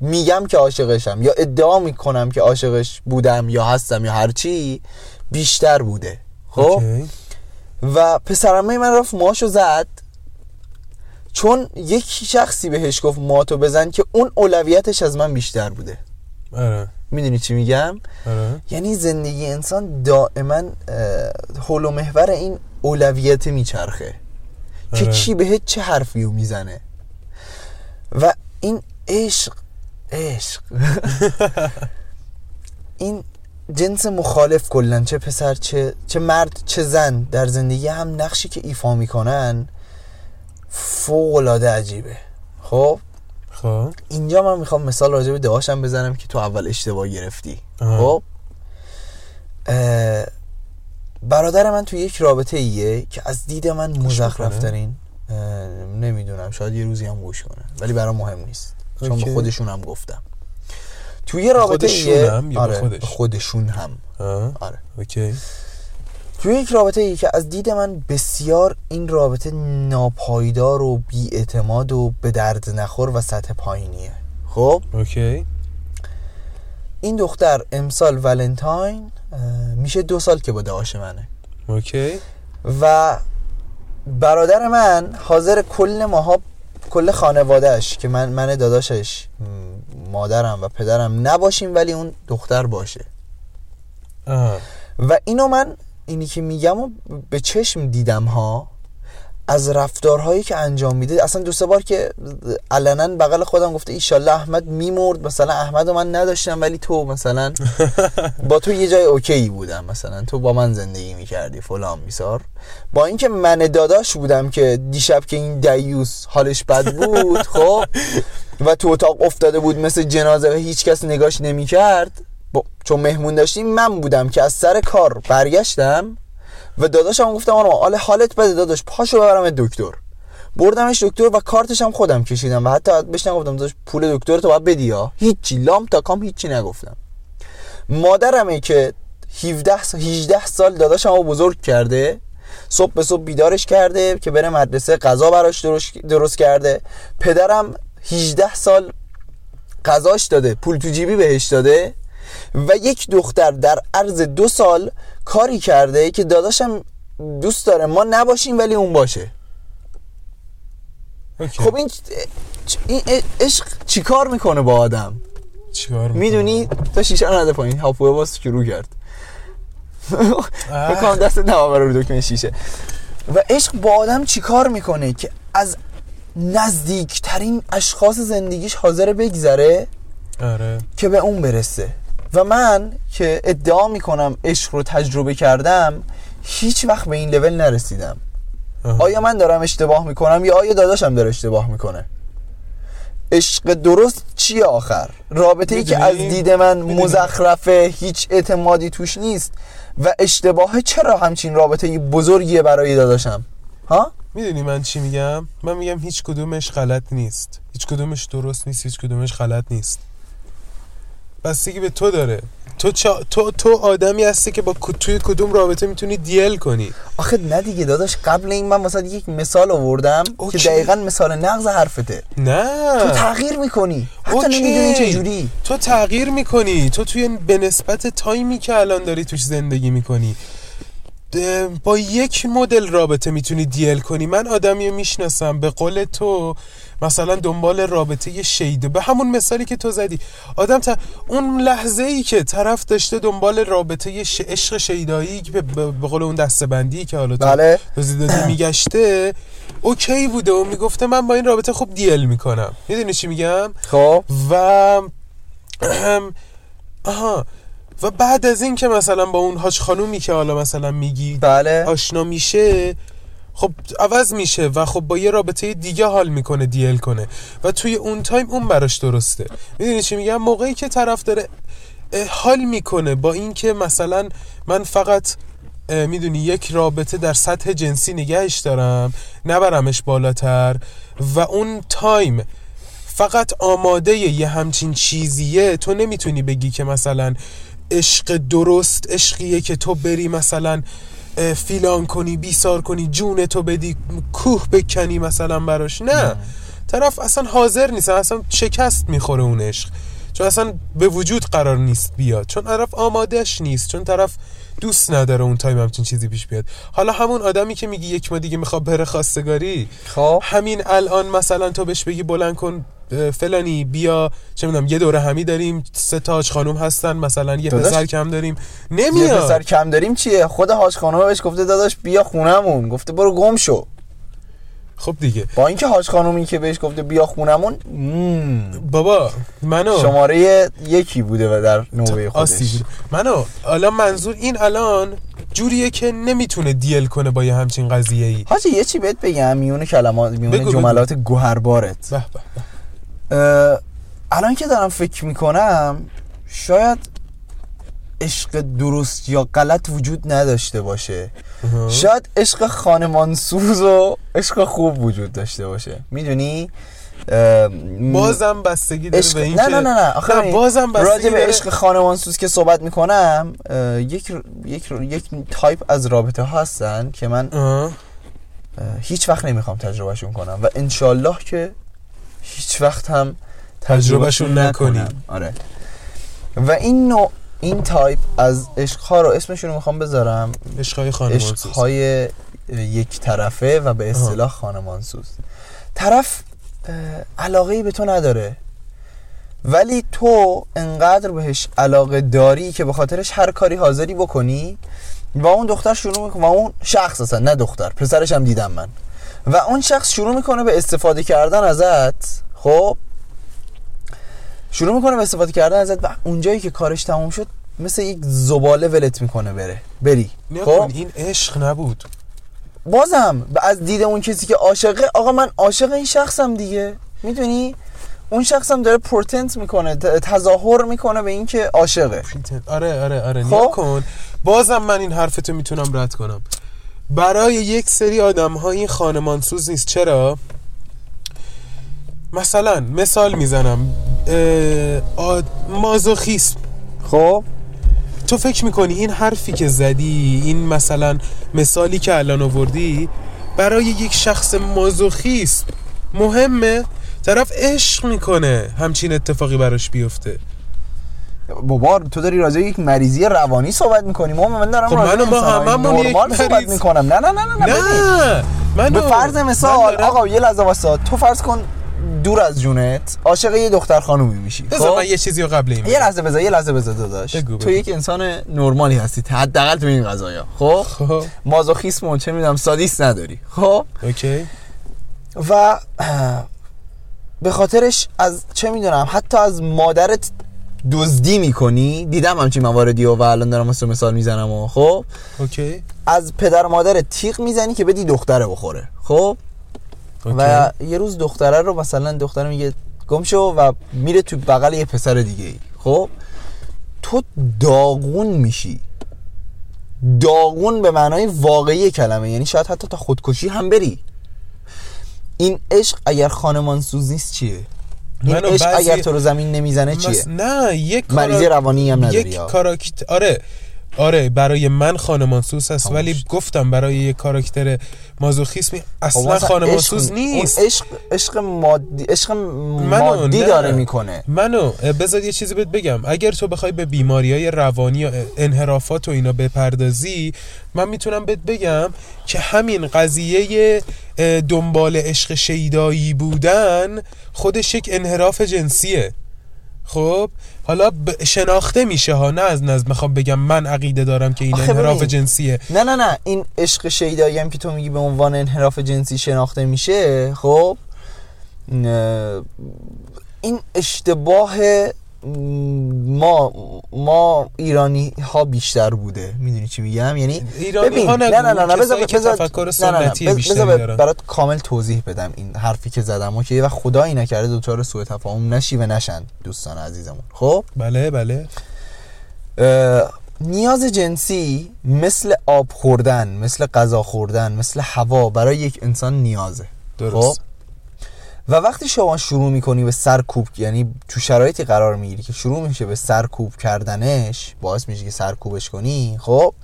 میگم که عاشقشم یا ادعا می‌کنم که عاشقش بودم یا هستم یا هرچی بیشتر بوده خب؟ اوکی. و پسرمه من رفت ماشو زد. چون یک شخصی بهش گفت ماتو بزن که اون اولویتش از من بیشتر بوده. آره. می‌دونی چی میگم؟ آره. یعنی زندگی انسان دائما حول و محور این اولویت میچرخه. که آره. کی بهت چه حرفی رو می‌زنه. و این عشق عشق. این جنس مخالف کلا چه پسر چه چه مرد چه زن در زندگی هم نقشی که ایفا می‌کنن فوق العاده عجیبه. خب؟ خب. اینجا من می‌خوام مثال راجع به دهاشم بزنم که تو اول اشتباه گرفتی. خب؟ برادر من تو یک رابطه ایه که از دید من مزخرف می‌کنه؟ ترین اه، نمی‌دونم شاید یه روزی هم گوش کنه ولی برام مهم نیست چون به. خودشون هم گفتم توی یه رابطه خودشون ایه هم یا آره خودش؟ خودشون هم. آره اوکی توی یک رابطه ای که از دید من بسیار این رابطه ناپایدار و بیاعتماد و به درد نخور و سطح پایینیه خب اوکی این دختر امسال ولنتاین میشه دو سال که با داعش منه. اوکی. و برادر من حاضر کل ماها کل خانوادهش که من من داداشش مادرم و پدرم نباشیم ولی اون دختر باشه. آه. و اینو من اینی که میگم و به چشم دیدم ها از رفتارهایی که انجام میده اصلا دو سه بار که علنا بغل خودم گفته ایشالله احمد میمرد مثلا احمد رو من نداشتم ولی تو مثلا با تو یه جای اوکی بودم مثلا تو با من زندگی می‌کردی فلان بیسار با اینکه من داداش بودم که دیشب که این دیوس حالش بد بود خب و تو اتاق افتاده بود مثل جنازه و هیچ کس نگاش نمی‌کرد. چون مهمون داشتیم من بودم که از سر کار برگشتم و داداشم گفتم آره حال حالت بده داداش پاشو ببرم دکتر. بردمش دکتر و کارتش هم خودم کشیدم و حتی بهش نگفتم داداش پول دکتر تو باید بدی ها هیچی لام تا کام هیچی نگفتم. مادرمه که 17 سال 18 سال رو بزرگ کرده صبح به صبح بیدارش کرده که بره مدرسه غذا براش درست, کرده. پدرم 18 سال غذاش داده پول تو جیبی بهش داده. و یک دختر در عرض دو سال کاری کرده که داداشم دوست داره ما نباشیم ولی اون باشه. اوکی. خب این این عشق چیکار می‌کنه با آدم؟ چیکار؟ می‌دونی؟ تا شیشه رو نده پایین. هاپوه باز شروع کرد. بکنم دست نوابر رو دکمه شیشه. و عشق با آدم چیکار می‌کنه که از نزدیکترین اشخاص زندگیش حاضر بگذره؟ آره. که به اون برسه. و من که ادعا می‌کنم عشق رو تجربه کردم هیچ وقت به این لول نرسیدم. آیا من دارم اشتباه می‌کنم یا آیا داداشم داره اشتباه می‌کنه؟ عشق درست چیه آخر؟ رابطه ای که از؟ دید من؟ مزخرفه هیچ اعتمادی توش نیست و اشتباه چرا همچین رابطه بزرگیه برای داداشم؟ ها؟ می‌دونی من چی میگم؟ من میگم هیچ کدومش غلط نیست. هیچ کدومش درست نیست هیچ کدومش غلط نیست. بستگی به تو داره. تو چا... تو تو آدمی هستی که با توی کدوم رابطه می‌تونی دیل کنی. آخه نه دیگه داداش قبل این من مثلا یک مثال آوردم اوکی. که دقیقا مثال نقض حرفته. نه. تو تغییر می‌کنی. حتی اوکی. نمی‌دونی چجوری. تو تغییر می‌کنی. تو توی به نسبت تایمی که الان داری توش زندگی می‌کنی. با یک مدل رابطه می‌تونی دیل کنی. من آدمی رو می‌شناسم به قول تو مثلا دنبال رابطه شیده. به همون مثالی که تو زدی. آدم تا اون لحظه ای که طرف داشته دنبال رابطه ش... عشق شیدایی به, به قول اون دستبندی که حالا تو بله. دادی میگشته okay بوده و می‌گفته من با این رابطه خوب deal می‌کنم. می‌دونی چی میگم؟ خب. و آها و بعد از این که مثلا با اون هاش خانومی که حالا مثلا میگی بله. آشنا میشه خب عوض میشه و خب با یه رابطه دیگه حال می‌کنه deal کنه. و توی اون time اون براش درسته. می‌دونی چی میگم؟ موقعی که طرف داره حال می‌کنه با اینکه مثلا من فقط می‌دونی یک رابطه در سطح جنسی نگهش دارم نبرمش بالاتر و اون تایم فقط آماده یه همچین چیزیه تو نمی‌تونی بگی که مثلا عشق درست عشقیه که تو بری مثلا فیلان کنی بیسار کنی جون تو بدی کوه بکنی مثلا براش. نه. طرف اصلا حاضر نیست اصلا شکست می‌خوره اون عشق. چون اصلا به وجود قرار نیست بیاد. چون طرف آمادهش نیست چون طرف دوست نداره اون تایم همچین چیزی پیش بیاد. حالا همون آدمی که میگی یک ما دیگه می‌خواد بره خواستگاری خب. همین الان مثلا تو بهش بگی بلند کن فلانی بیا چه می‌دونم یه دوره همی داریم سه تاج خانوم هستن مثلا یه داداش، پسر کم داریم. یه نمیاد. پسر کم داریم چیه؟ خود حاج خانم بهش گفته داداش بیا خونمون. گفته برو گم شو. خب دیگه. با اینکه حاج خانومی که بهش گفته بیا خونمون. مم، بابا منو. شماره یکی بوده و در نوبه خودش. منو الان منظور این الان جوریه که نمی‌تونه دیل کنه با یه همچین قضیه ای حاجی یه چی بهت بگم؟ میونه کلمات میونه جملات گوهربارت. به به. الان که دارم فکر می‌کنم شاید عشق درست یا غلط وجود نداشته باشه. شاید عشق خانمانسوز و عشق خوب وجود داشته باشه. می‌دونی؟ بازم بستگی داره عشق... به این نه نه نه. نه آخه بازم بستگی راجع به عشق خانمانسوز که صحبت می‌کنم یک یک یک تایپ از رابطه ها هستن که من. اه، هیچ وقت نمی‌خوام تجربهشون کنم. و انشالله که هیچ وقت هم تجربهشون نکنی. نکنم. آره. و این نوع این تایپ از عشق ها رو اسمشون رو می‌خوام بذارم. عشقای عشق خانمانسوز های یک طرفه و به اصطلاح خانمانسوز طرف علاقه به تو نداره. ولی تو انقدر بهش علاقه داری که به خاطرش هر کاری حاضری بکنی و اون دختر شروع می‌کنه و اون شخص اصلا نه دختر پسرش هم دیدم من. و اون شخص شروع می‌کنه به استفاده کردن ازت. خب؟ شروع می‌کنه به استفاده کردن ازت و اونجایی که کارش تموم شد مثل یک زباله ولت می‌کنه بره. بری. خب؟ این عشق نبود. بازم از دید اون کسی که عاشقه آقا من عاشق این شخصم دیگه. می‌دونی؟ اون شخصم داره پروتنت می‌کنه تظاهر می‌کنه به اینکه عاشقه. آره آره آره. خب. کن. بازم من این حرفتو می‌تونم رد کنم. برای یک سری آدم ها این خانمانسوز نیست. چرا؟ مثلا مثال می‌زنم. مازوخیسم. خب؟ تو فکر می‌کنی این حرفی که زدی این مثلا مثالی که الان آوردی برای یک شخص مازوخیست مهمه؟ طرف عشق می‌کنه. همچین اتفاقی براش بیفته. بابا تو داری راجع یک مریضی روانی صحبت می‌کنی. ما من دارم خب راجع ما هممون یک صحبت. می‌کنم. نه نه نه نه, نه. نه من به فرض مثال آقا یه لحظه واسه تو فرض کن دور از جونت عاشق یه دختر خانومی میشی بذار من یه چیزی رو قبل این یه. لحظه بذار یه لحظه بذار داداش. تو. یک انسان نرمالی هستی حداقل تو این قضايا خب؟ خب. مازوخیسم و چه می‌دونم سادیست نداری خب؟ okay. و به خاطرش از چه می‌دونم حتی از مادرت دزدی می‌کنی؟ دیدم همچین مواردی و الان دارم واسه مثال می‌زنم و خب؟ okay. از پدر و مادر تیغ می‌زنی که بدی دختره بخوره خب؟ و یه روز دختره رو مثلا دختره میگه گم شو و میره تو بغل یه پسر دیگه ای خب؟ تو داغون میشی. داغون به معنای واقعی کلمه یعنی شاید حتی تا خودکشی هم بری. این عشق اگر خانمان سوز نیست چیه؟ این عشق اگر تو رو زمین نمی‌زنه چیه. نه یک مریضی روانی هم نداری یک کاراکتر آره آره برای من خانمانسوز هست خاموش. ولی گفتم برای یک کاراکتر مازوخیسمی خب اصلا مثلا خانمانسوز عشق- نیست عشق عشق مادی عشق مادی نه. داره می‌کنه منو بذار یه چیزی بهت بگم اگر تو بخوای به بیماری های روانی و انحرافات و اینا بپردازی من می‌تونم بهت بگم که همین قضیه دنبال عشق شیدایی بودن خودش یک انحراف جنسیه خب حالا ب- شناخته میشه ها نه از نظر می‌خوام بگم من عقیده دارم که این انحراف. جنسیه نه نه نه این عشق شیدایی هم که تو میگی به عنوان انحراف جنسی شناخته میشه خب این اشتباه ما ما ایرانی ها بیشتر بوده. می‌دونی چی میگم؟ یعنی ایرانی ها نه نه نه نه بذار بذار تفکر سنتی بذار-. برات کامل توضیح بدم این حرفی که زدم. و که و خدایی نکرده دوچار سوء تفاهم نشی و نشن دوستان عزیزمون. خب؟ بله بله. نیاز جنسی مثل آب خوردن مثل غذا خوردن مثل هوا برای یک انسان نیازه. درست. خب؟ و وقتی شما شروع می‌کنی به سرکوب یعنی تو شرایطی قرار می‌گیری که شروع میشه به سرکوب کردنش باعث میشه که سرکوبش کنی خب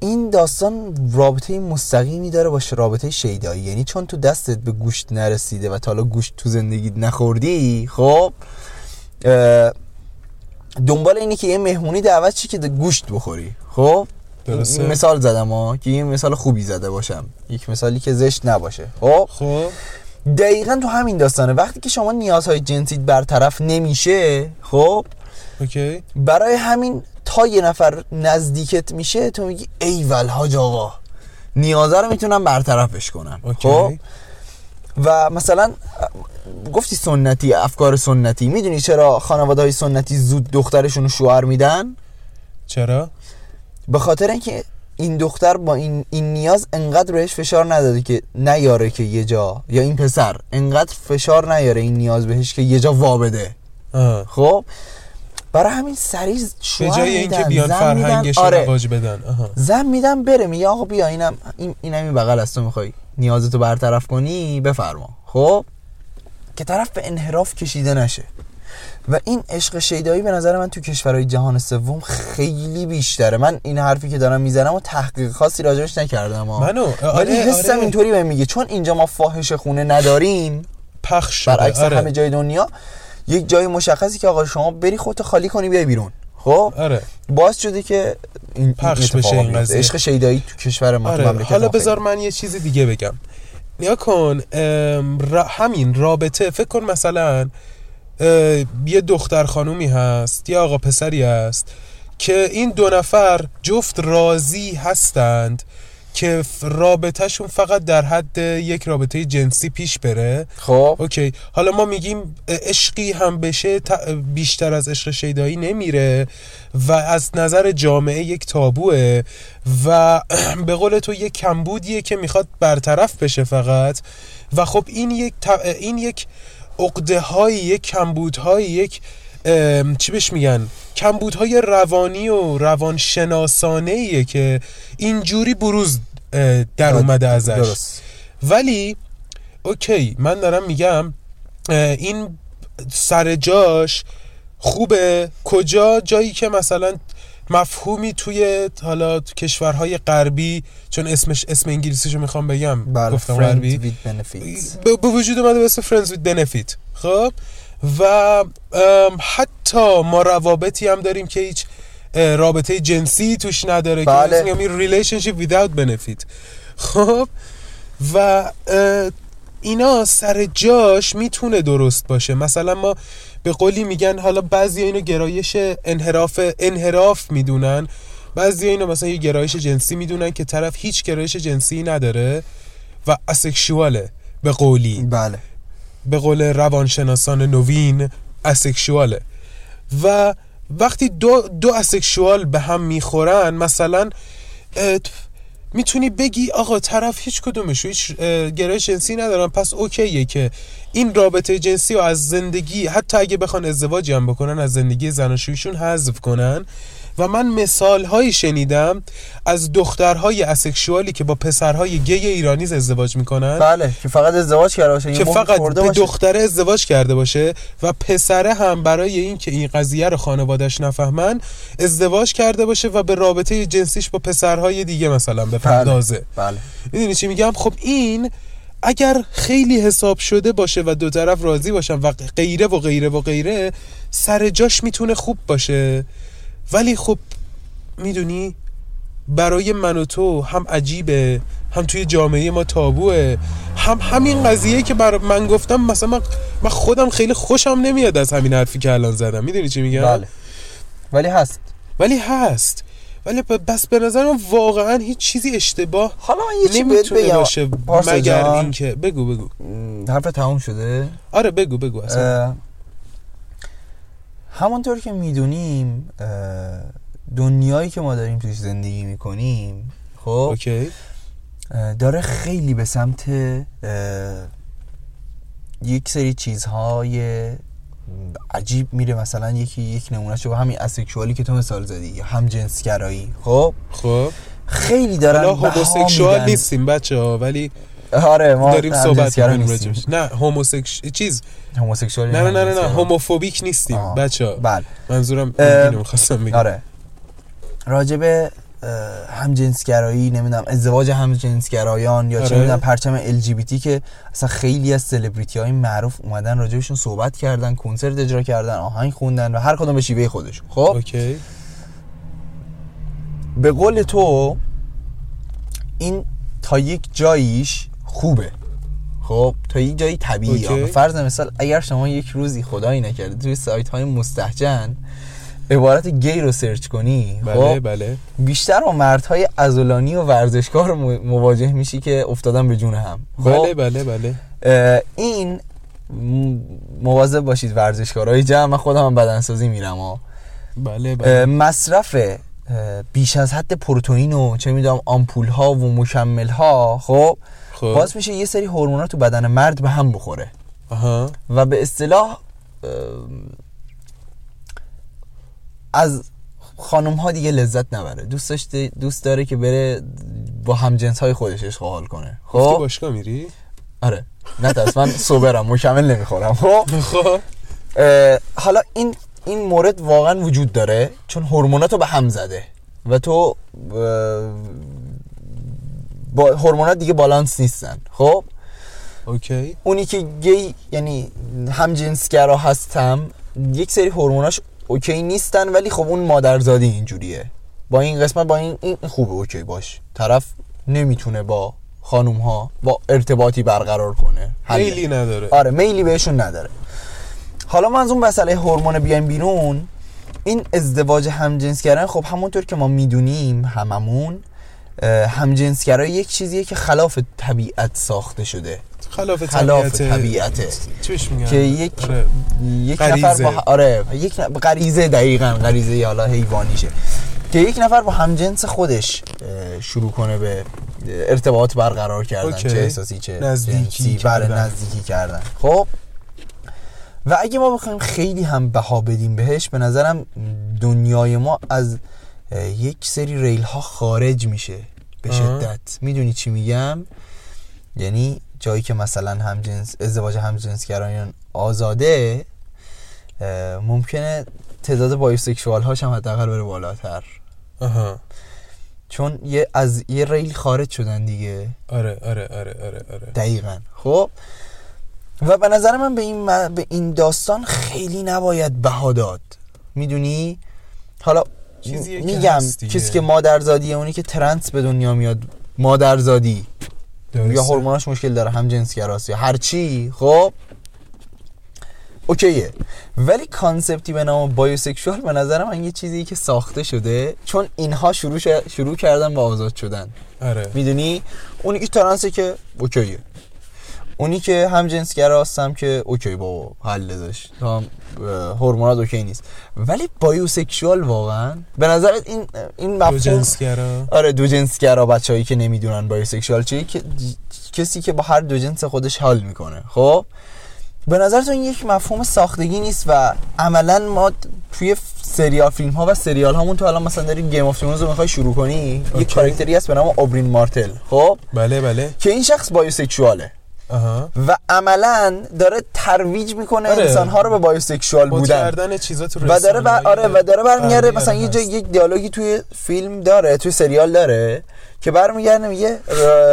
این داستان رابطه مستقیمی داره با رابطه شیدایی. یعنی چون تو دستت به گوشت نرسیده و تا حالا گوشت تو زندگیت نخوردی خب دنبال اینه که یه مهمونی دعوت چی که گوشت بخوری خب؟ درسته. مثال زدم ها که یه مثال خوبی زده باشم. یک مثالی که زشت نباشه خب؟ خب. دقیقا تو همین داستانه. وقتی که شما نیازهای جنسیت برطرف نمیشه خب okay. برای همین تا یه نفر نزدیکت میشه تو میگی ایول حاج آقا نیازه رو می‌تونم برطرفش کنم. okay. خب؟ و مثلا گفتی سنتی افکار سنتی. می‌دونی چرا خانواده های سنتی زود دخترشون رو شوهر میدن؟ چرا؟ به خاطر اینکه این دختر با این, این نیاز انقدر بهش فشار نداده که نیاره که یه جا یا این پسر انقدر فشار نیاره این نیاز بهش که یه جا وابده. خب برای همین سریع به شوهر جای اینکه بیان. فرهنگش آره. بدن آها. زن میدم بره میگه آقا بیا اینم این اینم این بغل از تو می‌خوای نیازتو برطرف کنی بفرما خب که طرف به انحراف کشیده نشه و این عشق شیدایی به نظر من تو کشورهای جهان سوم خیلی بیشتره من این حرفی که دارم می‌زنم و تحقیق خاصی راجبش نکردم. منو ولی آره حسم آره. اینطوری بهم میگه چون اینجا ما فاحش خونه نداریم پخش شده برعکس آره. همه جای دنیا یک جای مشخصی که آقا شما بری خودتو خالی کنی بیای بیرون خب آره باعث شده که این پخش بشه این. قضیه. عشق شیدایی تو کشور ما آره حالا. بذار من یه چیز دیگه بگم نیا کن را- همین رابطه فکر کن مثلا یه دختر خانومی هست یا آقا پسری هست که این دو نفر جفت راضی هستند که رابطهشون فقط در حد یک رابطه جنسی پیش بره. خب. اوکی. حالا ما میگیم عشقی هم بشه بیشتر از عشق شیدایی نمیره و از نظر جامعه یک تابوه و به قول تو یک کمبودیه که می‌خواد برطرف بشه فقط. و خب این یک این یک عقده های یک کمبودهای یک ام، چی بهش میگن؟ کمبودهای روانی و روانشناسانه ایه که اینجوری بروز در اومده ازش. درست. ولی اوکی من دارم میگم این سر جاش خوبه. کجا؟ جایی که مثلا مفهومی توی حالا تو کشورهای غربی چون اسمش اسم انگلیسیشو می‌خوام بگم بله گفتم غربی. به وجود اومده به اسم Friends with Benefit. خب؟ و حتی ما روابطی هم داریم که هیچ رابطه جنسی توش نداره بله. که میگم relationship without benefit. خب؟ و اینا سر جاش می‌تونه درست باشه. مثلا ما به قولی میگن حالا بعضی اینو گرایش انحراف انحراف می‌دونن. بعضی اینو مثلا یه گرایش جنسی می‌دونن که طرف هیچ گرایش جنسی نداره و اسکشواله به قولی. بله. به قول روانشناسان نوین اسکشواله و وقتی دو, دو اسکشوال به هم می‌خورن مثلا می‌تونی بگی آقا طرف هیچ کدومش هیچ گرایش جنسی ندارن پس اوکیه که این رابطه جنسی رو از زندگی حتی اگه بخوان ازدواجی هم بکنن از زندگی زناشویشون حذف کنن. و من مثال هایی شنیدم از دخترهای اسکشوالی که با پسرهای گی ایرانی ازدواج می‌کنن. بله که فقط ازدواج کرده باشه که فقط به باشه. دختره ازدواج کرده باشه و پسره هم برای اینکه این قضیه رو خانوادش نفهمن ازدواج کرده باشه و به رابطه جنسیش با پسرهای دیگه مثلا بپردازه. بله. می‌دونی چی میگم؟ خب این اگر خیلی حساب شده باشه و دو طرف راضی باشن و غیره و غیره و غیره سر جاش می‌تونه خوب باشه. ولی خب می‌دونی برای من و تو هم عجیبه هم توی جامعه ما تابوه هم همین قضیه که بر من گفتم مثلا من, من خودم خیلی خوشم نمیاد از همین حرفی که الان زدم. می‌دونی چی میگم؟ بله. ولی هست. ولی هست. ولی بس به نظر من واقعا هیچ چیزی اشتباه حالا من یه چی بگم. باشه مگر. اینکه. بگو بگو. حرف تموم شده؟ آره بگو بگو اصلا. همانطور که می‌دونیم دنیایی که ما داریم توش زندگی می‌کنیم خب اوکی. داره خیلی به سمت یک سری چیزهای عجیب میره. مثلا یکی یک نمونه شو همین اسکشوالی که تو مثال زدی یا هم جنسگرایی خب؟ خب. خیلی دارن حالا هوموسکشوال میدن. نیستیم بچه ها ولی آره ما داریم صحبت می‌کنیم. راجبش. نه هوموسکش چیز؟ هوموسکشوال نه نه نه نه, نه. هوموفوبیک نیستیم آه، بچه ها. بله. منظورم اینو می‌خواستم بگم. آره. راجب هم جنسگرایی نمی‌دونم ازدواج هم جنسگرایان یا چه آره. می‌دونم پرچم LGBT که اصلا خیلی از سلبریتی های معروف اومدن راجبشون صحبت کردن کنسرت اجرا کردن آهنگ خوندن و هر کدوم به شیوه خودشون. خب؟ okay. به قول تو این تا یک جاییش خوبه. خب تا یک جایی طبیعی okay. به فرض مثال اگر شما یک روزی خدایی نکرده توی سایت های مستهجن عبارت گی رو سرچ کنی بله خب بله. بیشتر با مردهای عضلانی و ورزشکار مو- مواجه میشی که افتادن به جون هم. خب؟ بله بله بله. این مواظب باشید ورزشکارهای جمع من خودم هم بدنسازی میرم ها بله بله. مصرف بیش از حد پروتئین و چه می‌دونم آمپول ها و مکمل ها خب خب. باعث میشه یه سری هورمونا تو بدن مرد به هم بخوره. آها. و به اصطلاح از خانم ها دیگه لذت نبره. دوست داشته دوست داره که بره با همجنس های خودش عشق حال کنه خب؟ باشگاه میری؟ آره. نه ترس من سوبرم مکمل نمی‌خورم. خب؟ خب. حالا این این مورد واقعا وجود داره چون هورموناتو به هم زده. و تو با هورمونات دیگه بالانس نیستن. خب؟ اوکی. اونی که گی یعنی هم جنسگرا هستم یک سری هورموناش اوکی نیستن ولی خب اون مادرزادی اینجوریه. با این قسمت با این این خوبه اوکی باش. طرف نمی‌تونه با خانوم ها با ارتباطی برقرار کنه. میلی نداره. آره میلی بهشون نداره. حالا ما از اون مسئله هورمون بیایم بیرون. این ازدواج همجنسگرا خب همونطور که ما می‌دونیم هممون اه، همجنسگرا یک چیزیه که خلاف طبیعت ساخته شده خلاف خلاف طبیعت طبیعته که یک آره. یک غریزه. نفر با آره یک ن- غریزه دقیقا غریزه حالا حیوانیشه که یک نفر با همجنس خودش شروع کنه به ارتباط برقرار کردن اوکی. چه احساسی چه نزدیکی جنسی بله. نزدیکی کردن خب و اگه ما بخوایم خیلی هم بها بدیم بهش به نظرم دنیای ما از یک سری ریل ها خارج میشه به. شدت. می‌دونی چی میگم؟ یعنی جایی که مثلا همجنس ازدواج همجنسگرایان آزاده ممکنه تعداد بایوسکشوال هاش هم حداقل بره بالاتر. آها. چون یه از یه ریل خارج شدن دیگه. آره آره آره آره آره. دقیقا. خب؟ و به نظر من به این, به این داستان خیلی نباید بها داد. می‌دونی؟ حالا چیزیه میگم. کسی که مادرزادیه اونی که ترنس به دنیا میاد مادرزادی. یا. هورموناش مشکل داره هم جنسگراست یا هر چی خب؟ اوکیه. ولی کانسپتی به نام بایوسکشوال به نظر من یه چیزی که ساخته شده چون اینها شروع ش- شروع کردن با آزاد شدن. آره. می‌دونی؟ اونی که ترنسه که اوکیه. اونی که هم جنسگرا هستم که اوکی بابا حل داشت تا هم هورمونات اوکی نیست. ولی بایوسکشوال واقعا به نظرت این این دو مفهوم جنسگرا. آره دو جنسگرا بچه‌ای که نمی‌دونن بایوسکشوال چیه که کسی که با هر دو جنس خودش حال می‌کنه. خب؟ به نظرتون یک مفهوم ساختگی نیست و عملا ما توی سریال فیلم ها و سریال هامون تو الان مثلا داریم Game of Thrones رو می‌خوای شروع کنی okay. یک کاراکتری هست به نام اوبرین مارتل. خب؟ بله بله. که این شخص bisexual ه. آها و عملا داره ترویج می‌کنه آره. انسان ها رو به bisexual با بودن کردن چیزا تو و داره بر... آره و داره برمیگرده غربی مثلا آره یه جا هست. یک دیالوگی توی فیلم داره توی سریال داره که برمیگرده میگه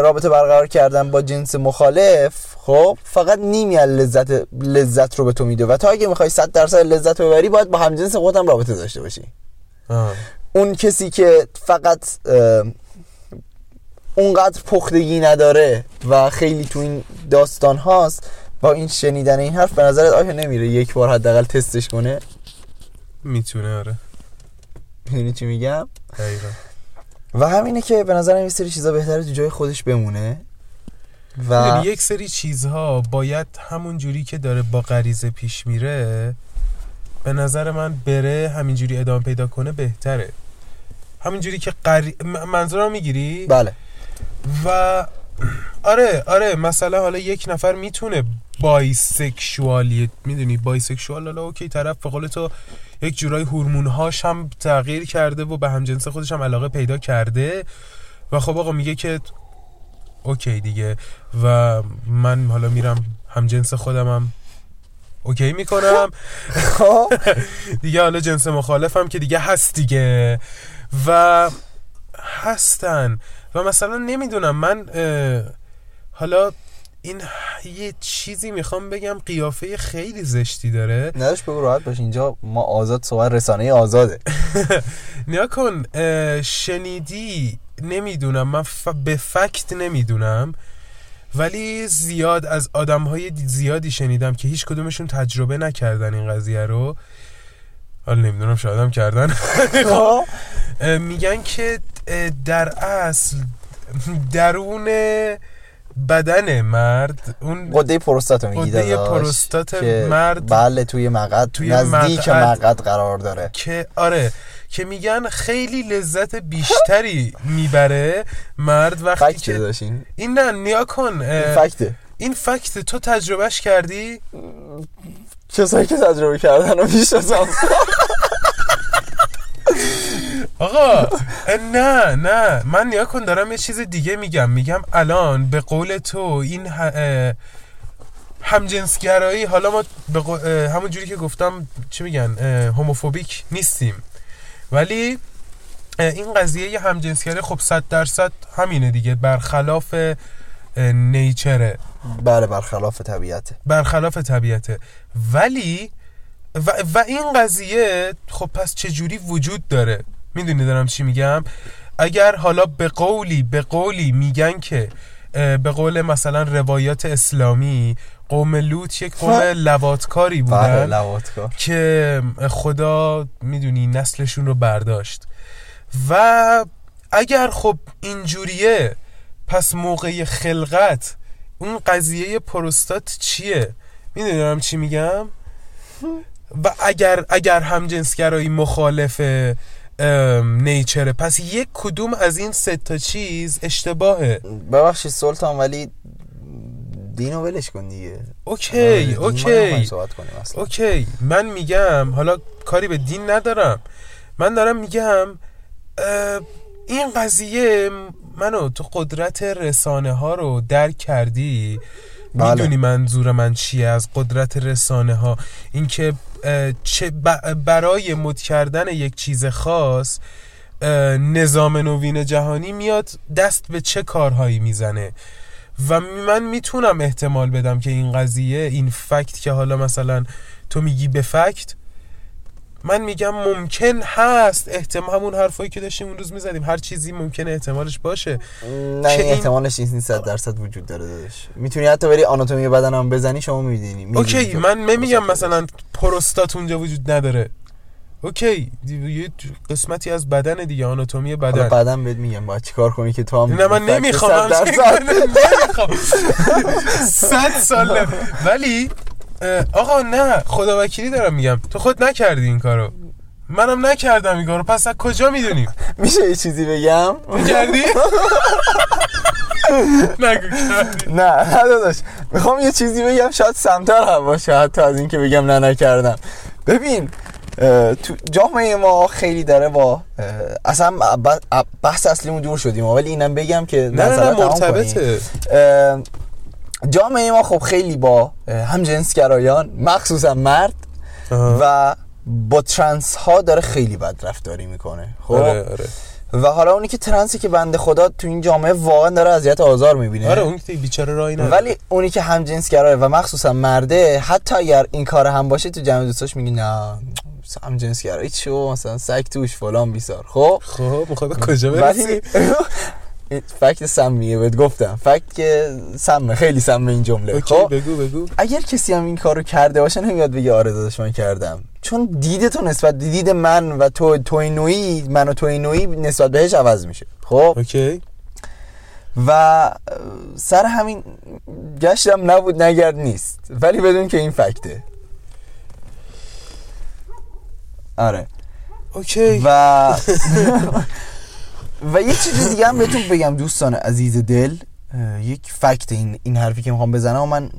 رابطه برقرار کردن با جنس مخالف خب فقط نیمی از لذت لذت رو به تو میده و تا اگه می‌خوای 100 درصد لذت رو ببری باید با همجنس خودت هم رابطه داشته باشی آه. اون کسی که فقط اونقدر پختگی نداره و خیلی تو این داستان هاست با این شنیدن این حرف به نظرت آیا نمیره یک بار حداقل تستش کنه؟ می‌تونه آره. می‌دونی چی میگم؟ دقیقا. و همینه که به نظرم یه سری چیزا بهتره تو جای خودش بمونه و یک سری چیزها باید همون جوری که داره با غریزه پیش میره به نظر من بره همینجوری ادامه پیدا کنه بهتره. همینجوری که قری... منظورم می‌گیری؟ بله. و آره آره مثلا حالا یک نفر می‌تونه bisexual ی می‌دونی؟ bisexual حالا okay طرف به قول تو یک جورای هورمونهاش هم تغییر کرده و به همجنس خودش هم علاقه پیدا کرده و خب آقا میگه که اوکی دیگه و من حالا میرم همجنس خودم هم اوکی می‌کنم. خب. دیگه حالا جنس مخالفم که دیگه هست دیگه. و هستن. و مثلا نمی‌دونم من حالا این یه چیزی می‌خوام بگم قیافه خیلی زشتی داره. نداشت بگو راحت باش اینجا ما آزاد صحبت رسانه آزاده. نیا کن شنیدی نمی‌دونم من ف... به فکت نمی‌دونم ولی زیاد از آدم های زیادی شنیدم که هیچ کدومشون تجربه نکردن این قضیه رو. حالا نمی‌دونم شاید هم کردن. خب. میگن که در اصل درون بدن مرد اون قده پروستات میگی قده پروستات مرد بله توی مقعد توی نزدیک مقعد. قرار داره. که آره که میگن خیلی لذت بیشتری می‌بره مرد وقتی که داشتین این. نه نیا کن اه، فکته. این فکت تو تجربهش کردی؟ کسایی که تجربه کردن رو می‌شناسم آقا نه نه. من نیا کن دارم یه چیز دیگه میگم. میگم الان به قول تو این همجنسگرایی حالا ما به همون جوری که گفتم چی میگن؟ هوموفوبیک نیستیم. ولی این قضیه یه همجنسگرایی خب صد درصد همینه دیگه. برخلاف نیچره. بله برخلاف طبیعته برخلاف طبیعته ولی و, و این قضیه خب پس چه جوری وجود داره؟ می‌دونی دارم چی میگم؟ اگر حالا به قولی به قولی میگن که به قول مثلا روایات اسلامی قوم لوط یک قوم لواتکاری بله بودن لواتکار که خدا می‌دونی نسلشون رو برداشت. و اگر خب اینجوریه پس موقع خلقت اون قضیه پروستات چیه؟ می‌دونی دارم چی میگم؟ و اگر اگر همجنسگرایی مخالف ام، نیچره پس یک کدوم از این سه تا چیز اشتباهه. ببخشید سلطان ولی دینو ولش کن دیگه. okay okay. صحبت کنیم اصلا. okay. من میگم حالا کاری به دین ندارم. من دارم میگم این قضیه منو تو قدرت رسانه ها رو درک کردی. بله. می‌دونی منظور من چیه از قدرت رسانه ها اینکه چه برای مد کردن یک چیز خاص نظام نوین جهانی میاد دست به چه کارهایی می‌زنه و من می‌تونم احتمال بدم که این قضیه این فکت که حالا مثلا تو میگی به فکت من میگم ممکن هست. احتمال همون حرفایی که داشتیم اون روز می‌زدیم. هر چیزی ممکنه احتمالش باشه. نه این این- احتمالش نیست 100 درصد وجود داره داداش. می‌تونی حتی بری آناتومی بدن هم بزنی شما میدینی اوکی من نمیگم مثلا پروستات اونجا وجود نداره. okay یه قسمتی از بدن دیگه آناتومی بدن. بعدم بهت میگم باید چیکار کنی که تو هم نه من نمی‌خوام 100 درصد. نمی‌خوام. صد ساله. ولی آقا نه خدا وکیلی دارم میگم. تو خود نکردی این کارو. منم نکردم این کارو. پس از کجا می‌دونیم میشه یه چیزی بگم؟ کردی؟ نگو کردی. نه نه داداش. می‌خوام یه چیزی بگم. شاید سمتر هم باشه حتی از اینکه بگم نه نکردم. ببین تو جامعه ما خیلی داره با اصلا بحث اصلیمون دور شدیم. ولی اینم بگم که نه نه مرتبطه. جامعه ما خب خیلی با هم جنسگرایان مخصوصا مرد. و با ترنس ها داره خیلی بد رفتاری می‌کنه خب؟ آره آره. و حالا اونی که ترنسی که بنده خدا تو این جامعه واقعا داره اذیت آزار می‌بینه. آره اون که بیچاره رای نداره. ولی اونی که هم جنس گرایه و مخصوصا مرده حتی اگر این کار هم باشه تو جمع دوستاش میگی نه هم جنس گرایی چیو مثلا سگ توش فلان بیسار خب؟ خب می‌خوای کجا برسی fact سمیه بهت گفتم. fact که سمه خیلی سمه این جمله. okay خب بگو بگو. اگر کسی هم این کارو کرده باشه نمیاد بگه آره داداش من کردم. چون دید تو نسبت دید من و تو توی نوعی من و توی نوعی نسبت بهش عوض میشه. خب؟ okay. و سر همین گشتم نبود نگرد نیست. ولی بدون که این فکته. آره. اوکی. و و یه چیز دیگه هم بهتون بگم دوستان عزیز دل یک فکت این این حرفی که می‌خوام بزنم من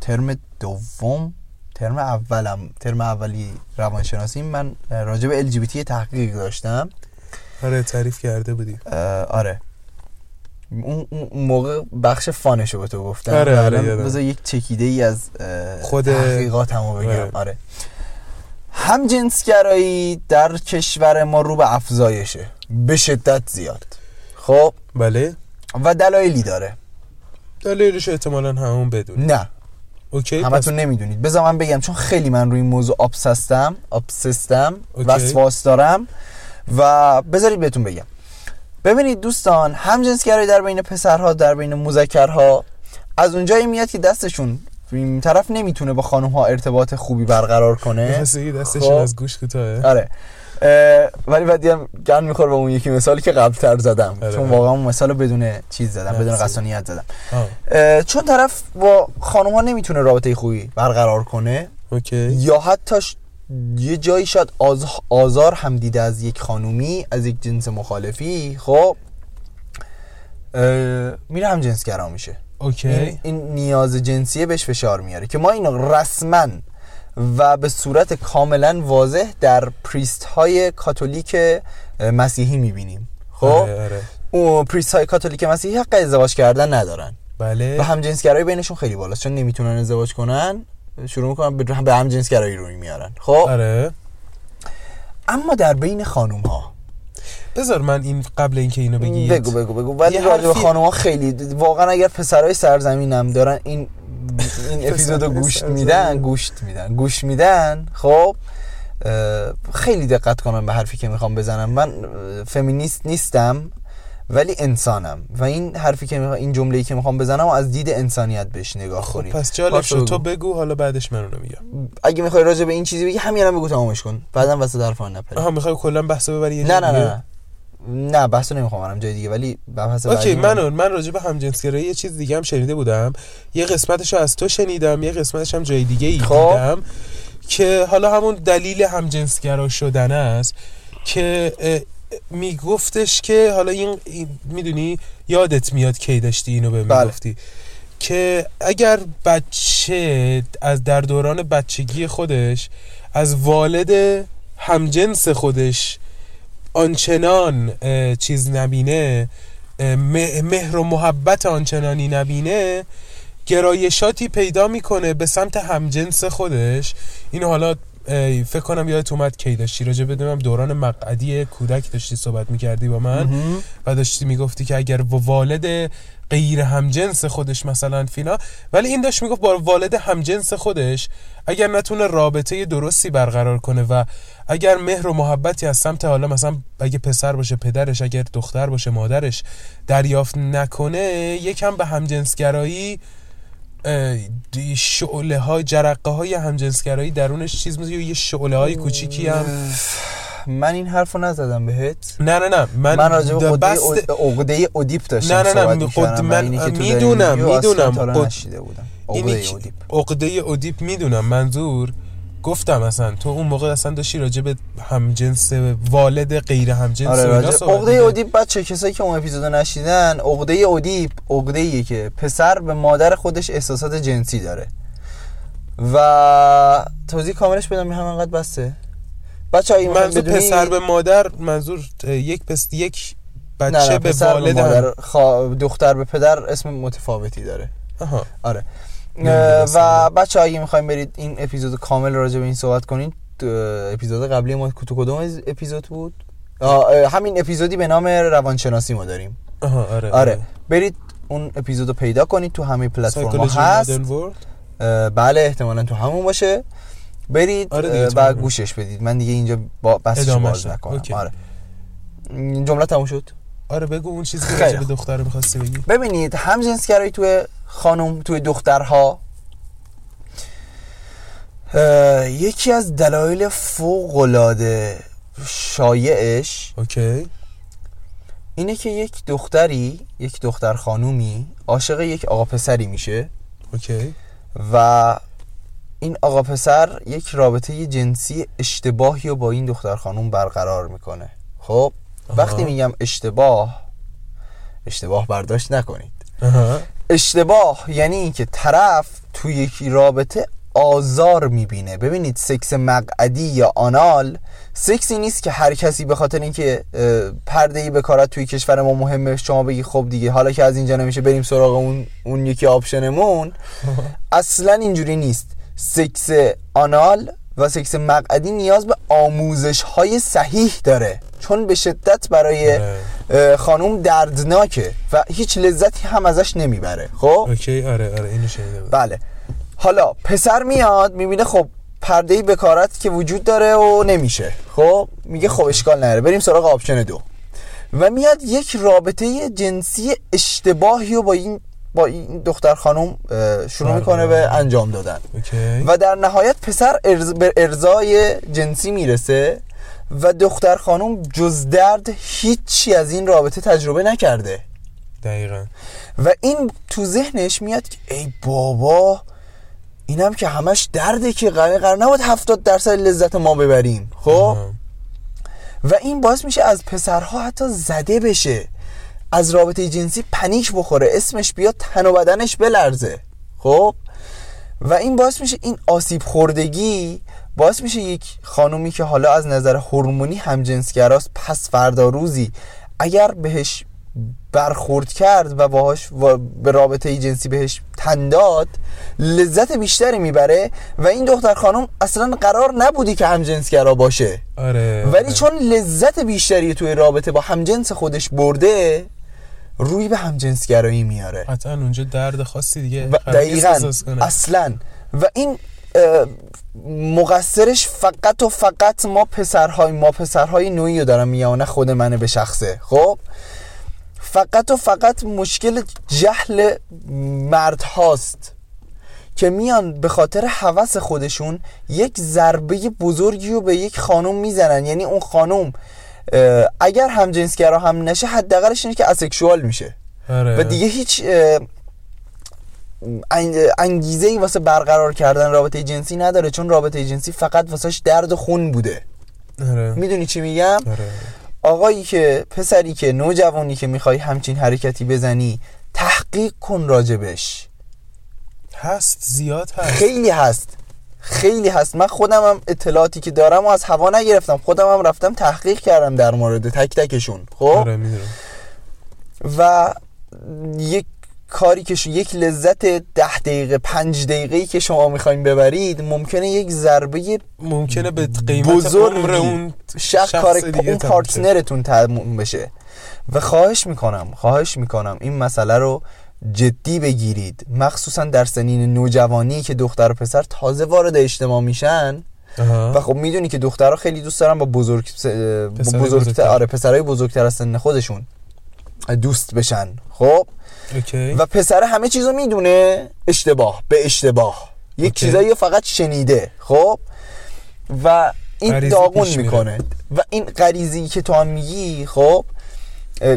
ترم دوم ترم اولم ترم اولی روانشناسی من راجع به LGBT تحقیق داشتم. آره تعریف کرده بودی. آره. اون اون موقع بخش fun شو به تو گفتم. آره، آره،. بذار یک چکیده ای از خود- تحقیقاتمو بگم. آره. آره, هم جنسگرایی در کشور ما رو به افزایشه. به شدت زیاد. خب؟ بله. و دلایلی داره. دلیلش احتمالا همون بدون نه. okay همتون نمی‌دونید. بذار من بگم چون خیلی من روی این موضوع obsessed م okay. وسواس دارم. و بذارید بهتون بگم. ببینید دوستان همجنسگرایی در بین پسرها در بین مذکرها از اونجایی میاد که دستشون این طرف نمی‌تونه با خانم ها ارتباط خوبی برقرار کنه. دستشون خب. از گوش کوتاهه. آره. ولی بعدی هم گن می‌خوره به اون یکی مثالی که قبل تر زدم. آره. چون واقعا اون مثال بدون چیز زدم بدون. قصانیت زدم. چون طرف با خانم ها نمی‌تونه رابطه خوبی برقرار کنه اوکی. یا حتی ش- یه جایی شاید آز... آزار هم دیده از یک خانومی از یک جنس مخالفی خب اه، میره هم جنسگرا میشه. okay. این, این نیاز جنسیه بهش فشار میاره که ما اینو رسما و به صورت کاملا واضح در priest های کاتولیک مسیحی می‌بینیم. خب؟ آره آره. اون priest های کاتولیک مسیحی حق ازدواج کردن ندارن. بله. و همجنسگرایی بینشون خیلی بالاست چون نمی‌تونن ازدواج کنن. شروع می‌کنن به به همجنسگرایی روی میارن. خب؟ آره. اما در بین خانوم ها بذار من این قبل اینکه اینو بگی بگو بگو بگو. ولی راجع به حرفی- خانوم ها خیلی واقعا اگر پسرای سرزمینم دارن این این اپیزودو پسرای گوش سرزمین. میدن گوشت میدن. گوش میدن خب خیلی دقت کنم به حرفی که می‌خوام بزنم. من فمینیست نیستم ولی انسانم. و این حرفی که می‌خوام این جمله‌ای که می‌خوام بزنم و از دید انسانیت بهش نگاه خب کنیم. پس جالب شد. تو بگو حالا بعدش من اونو میگم. اگه می‌خوای راجع به این چیزی بگی همین الان بگو تمامش کن. بعدا وسط حرف من نپری آها می‌خوای کلا بحثو ببری نه نه دیگه؟ نه. نه بحثو نمی‌خوام برم جای دیگه ولی بحث اوکی بعدی من من راجع به همجنسگرایی یه چیز دیگه هم شنیده بودم یه قسمتشو از تو شنیدم یه قسمتش هم جای دیگه ای خب. دیدم که حالا همون دلیل همجنسگرا شدن است که میگفتش که حالا این, این می‌دونی یادت میاد کی داشتی اینو به بله. می‌گفتی که اگر بچه از در دوران بچگی خودش از والد همجنس خودش آنچنان چیز نبینه مهر و محبت آنچنانی نبینه گرایشاتی پیدا می‌کنه به سمت همجنس خودش. اینو حالا فکر کنم یادت اومد کی داشتی. راجع بدونم دوران مقعدی کودک داشتی صحبت می‌کردی با من. مهم. و داشتی می‌گفتی که اگر با والد غیر همجنس خودش مثلا فینا ولی این داشت می‌گفت با والد همجنس خودش اگر نتونه رابطه درستی برقرار کنه و اگر مهر و محبتی از سمت حالا مثلا اگه پسر باشه پدرش اگر دختر باشه مادرش دریافت نکنه یکم به همجنسگرایی شعله های جرقه های همجنسگرایی درونش چیز میزه یه شعله های کوچیکی هم. من این حرفو نزدم بهت. نه نه نه. من, من راجع به عقده بست- عقده اودیپ داشتم نه، نه، نه، قد- من می‌دونم، می‌دونم. عقده که- اودیپ. عقده اودیپ می‌دونم. منظور گفتم اصلا تو اون موقع اصلا داشتی راجع به همجنس والد غیر همجنس آره عقده. اودیپ بچه کسایی که اون اپیزودو نشیدن عقده اودیپ عقده که پسر به مادر خودش احساسات جنسی داره. و توضیح کاملش بدم همینقدر بسته. بچه هایی منظور پسر به مادر منظور یک پس یک بچه نه نه به پسر والد به مادر خوا- دختر به پدر اسم متفاوتی داره. آها. آره. و بچه اگه می‌خوایم برید این اپیزود کامل راجع به این صحبت کنین تو اپیزود قبلی ما تو کدوم از اپیزود بود. همین اپیزودی به نام روانشناسی ما داریم. آها آره آره. برید اون اپیزودو پیدا کنید تو همه پلتفرم هست. بله احتمالا تو همون باشه. برید آره و. گوشش بدید. من دیگه اینجا با بسش باز. نکنم. آره. جمله تموم شد. آره بگو اون چیزی که راجع به. دختر می‌خواستی بگی. ببینید همجنسگرایی توی خانم توی دخترها. یکی از دلایل فوق العاده شایعش اوکی. اینه که یک دختری یک دختر خانومی عاشق یک آقا پسری میشه. اوکی. و این آقا پسر یک رابطه جنسی اشتباهی رو با این دختر خانوم برقرار می‌کنه. خب. وقتی میگم اشتباه اشتباه برداشت نکنید. اشتباه یعنی اینکه طرف تو یک رابطه آزار می‌بینه. ببینید سکس مقعدی یا anal sex ی نیست که هر کسی به خاطر اینکه پرده ی بکارت توی کشور ما مهمه شما بگی خب دیگه حالا که از اینجا نمیشه بریم سراغ اون اون یکی option مون. اصلا اینجوری نیست. سکس anal و سکس مقعدی نیاز به آموزش های صحیح داره. چون به شدت برای. اه، خانوم دردناکه و هیچ لذتی هم ازش نمی‌بره. خب؟ okay آره آره اینو شنیده بودم بله. حالا پسر میاد می‌بینه خب پرده بکارت که وجود داره و نمیشه. خب؟ میگه خب اشکال نداره. بریم سراغ option دو. و میاد یک رابطه جنسی اشتباهی رو با این با این دختر خانم شروع می‌کنه به انجام دادن. اوکی. و در نهایت پسر ارز به ارزای جنسی می‌رسه و دختر خانم جز درد هیچی از این رابطه تجربه نکرده. دقیقا. و این تو ذهنش میاد که ای بابا اینم که همش درده که قرار قرار نباید 70 درصد لذت ما ببریم خب. و این باعث میشه از پسرها حتی زده بشه. از رابطه جنسی پنیک بخوره اسمش بیاد تن و بدنش بلرزه. خب؟ و این باعث میشه این آسیب خوردگی باعث میشه یک خانومی که حالا از نظر هورمونی همجنسگراست پس فردا روزی اگر بهش برخورد کرد و باهاش و به رابطه جنسی بهش تن داد لذت بیشتری می‌بره و این دختر خانم اصلا قرار نبودی که همجنسگرا باشه. آره ولی آره. چون لذت بیشتری توی رابطه با همجنس خودش برده روی به همجنسگرایی میاره. قطعا اونجا درد خاصی دیگه و دقیقا. اصلا. و این مقصرش فقط و فقط ما پسرهای ما پسرهای نوعی رو دارم میگم و نه خود منه به شخصه. خب؟ فقط و فقط مشکل جهل مرد هاست که میان به خاطر هوس خودشون یک ضربه بزرگی رو به یک خانم می‌زنن. یعنی اون خانم اگر همجنسگرا هم نشه حداقلش اینه که اسکشوال میشه آره. و دیگه هیچ انگیزه ای واسه برقرار کردن رابطه جنسی نداره چون رابطه جنسی فقط واسهش درد خون بوده آره. می‌دونی چی میگم آره. آقایی که پسری که نوجوانی که می‌خوای همچین حرکتی بزنی تحقیق کن راجبش هست زیاد هست خیلی هست خیلی هست. من خودم هم اطلاعاتی که دارم و از هوا نگرفتم. خودم هم رفتم تحقیق کردم در مورد تک تکشون. خب؟ آره و یک کاری که یک لذت ده دقیقه پنج دقیقه ای که شما می‌خواین ببرید ممکنه یک ضربه ممکنه به قیمت بزرگی عمر اون شخص, شخص کار دیگه اون. پارتنرتون تموم بشه. و خواهش می‌کنم خواهش می‌کنم این مسئله رو جدی بگیرید. مخصوصا در سنین نوجوانی که دختر و پسر تازه وارد اجتماع میشن. آها. و خب می‌دونی که دخترها خیلی دوست دارن با بزرگ با بزرگتر. آره پسرای بزرگتر از سن خودشون دوست بشن. خب؟ اوکی. و پسر همه چیزو می‌دونه. اشتباه به اشتباه. یک اوکی. چیزایی فقط شنیده. خب؟ و این داغون. می‌کنه. و این غریزی که تو هم میگی خب؟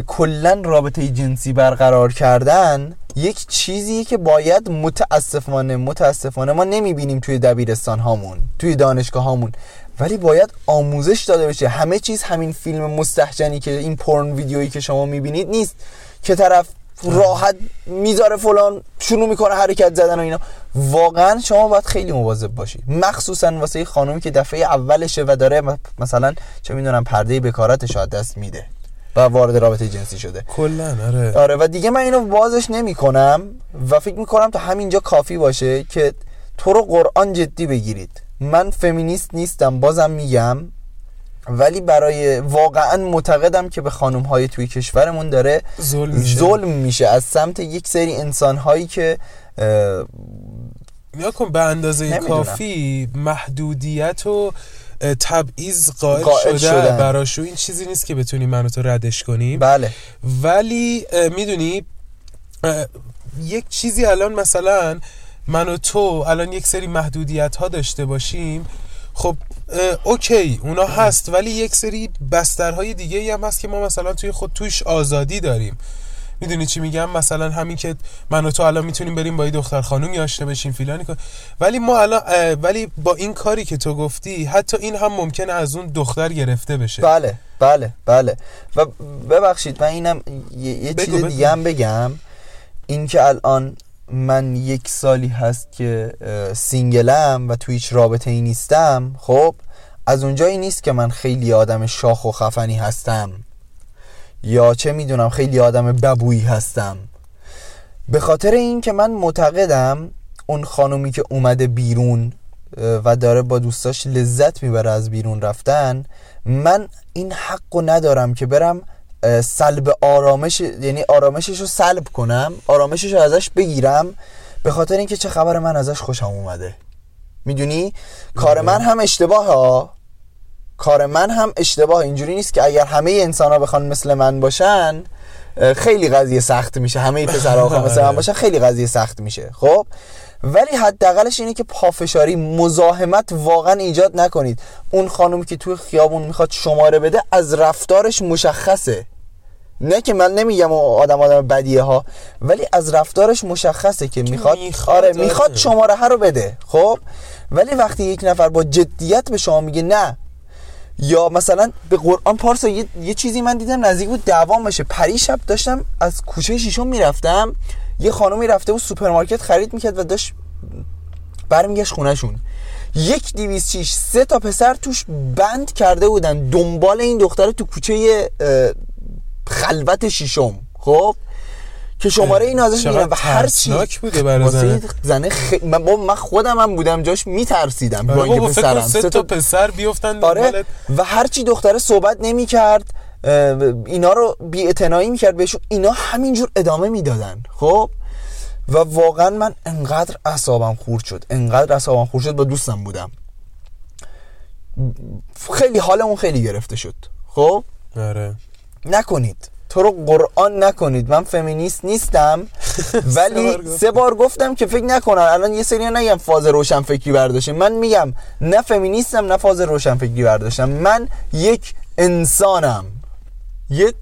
کلا رابطه جنسی برقرار کردن یک چیزیه که باید متاسفانه متاسفانه ما نمی‌بینیم توی دبیرستان هامون توی دانشگاه هامون ولی باید آموزش داده بشه. همه چیز همین فیلم مستحجنی که این پورن ویدیویی که شما می‌بینید نیست. که طرف راحت می‌ذاره فلان شروع می‌کنه حرکت زدن و اینا. واقعا شما باید خیلی مواظب باشی. مخصوصا واسه یه خانومی که دفعه اولشه و داره مثلا چه می‌دونم پرده بکارتش دست میده. و وارد رابطه جنسی شده. کلا آره. آره و دیگه من اینو بازش نمی کنم و فکر می‌کنم تا همینجا کافی باشه که تو رو قرآن جدی بگیرید. من فمینیست نیستم بازم میگم. ولی برای واقعا معتقدم که به خانم های توی کشورمون داره ظلم میشه. ظلم میشه. از سمت یک سری انسان هایی که اه، نیا کن به اندازه نمی‌دونم. کافی محدودیت و تبعیض قائل, قائل شده شدن. براشو این چیزی نیست که بتونی منو تو ردش کنیم بله. ولی می‌دونی یک چیزی الان مثلا من و تو الان یک سری محدودیت ها داشته باشیم. خب اوکی اونا هست ولی یک سری بسترهای دیگه هم هست که ما مثلا توی خود توش آزادی داریم. می‌دونی چی میگم؟ مثلا همین که من و تو الان می‌تونیم بریم با یه دختر خانومی آشنا بشیم فلانی کن ولی ما الان ولی با این کاری که تو گفتی حتی این هم ممکنه از اون دختر گرفته بشه. بله بله بله. و ببخشید من اینم یه, یه چیز. دیگه هم بگم. این که الان من یک سالی هست که سینگلم و تو هیچ رابطه ای نیستم خب از اونجایی نیست که من خیلی آدم شاخ و خفنی هستم. یا چه می‌دونم خیلی آدم ببویی هستم. به خاطر این که من معتقدم اون خانومی که اومده بیرون و داره با دوستاش لذت می‌بره از بیرون رفتن من این حق رو ندارم که برم سلب آرامش یعنی آرامشش رو سلب کنم آرامشش رو ازش بگیرم. به خاطر اینکه چه خبر من ازش خوشم اومده. می‌دونی؟ کار من هم اشتباه ها کار من هم اشتباه اینجوری نیست که اگر همه انسان ها بخوان مثل من باشن خیلی قضیه سخت میشه. همه پسرها بخوان مثل من باشن خیلی قضیه سخت میشه. خب؟ ولی حداقلش اینه که پافشاری مزاحمت واقعا ایجاد نکنید. اون خانم که توی خیابون می‌خواد شماره بده از رفتارش مشخصه. نه که من نمیگم آدم آدم بدیه ها ولی از رفتارش مشخصه که می‌خواد می‌خواد، آره آره. می‌خواد شماره رو بده. خب؟ ولی وقتی یک نفر با جدیت به شما میگه نه یا مثلا به قرآن پارسا یه, یه چیزی من دیدم نزدیک بود دعوام بشه پری شب داشتم از کوچه شیشم می‌رفتم یه خانومی رفته بود سوپرمارکت خرید می‌کرد و داشت برمیگشت خونهشون. یک دیویس چیش سه تا پسر توش بند کرده بودن. دنبال این دختر تو کوچه خلوت شیشم. خب؟ که شماره این ازش چقدر می‌گیرن و هر چی بوده برای زنه. زنه خ... من, من خودم هم بودم جاش میترسیدم با بابا اینکه پسرم سه تا پسر بیفتن آره. و هرچی دختره صحبت نمی کرد اینا رو بی اتنایی می‌کرد بهشون. اینا همینجور ادامه می‌دادن خب؟ و واقعا من انقدر اعصابم خورد شد. انقدر اعصابم خورد شد با دوستم بودم. خیلی حالمون خیلی گرفته شد خب؟ آره. نکنید. تو رو قرآن نکنید. من فمینیست نیستم. ولی سه بار گفتم. که فکر نکنن. الان یه سری نگم فاز روشن فکری برداشته من میگم نه فمینیستم نه فاز روشن فکری برداشتم. من یک انسانم. یه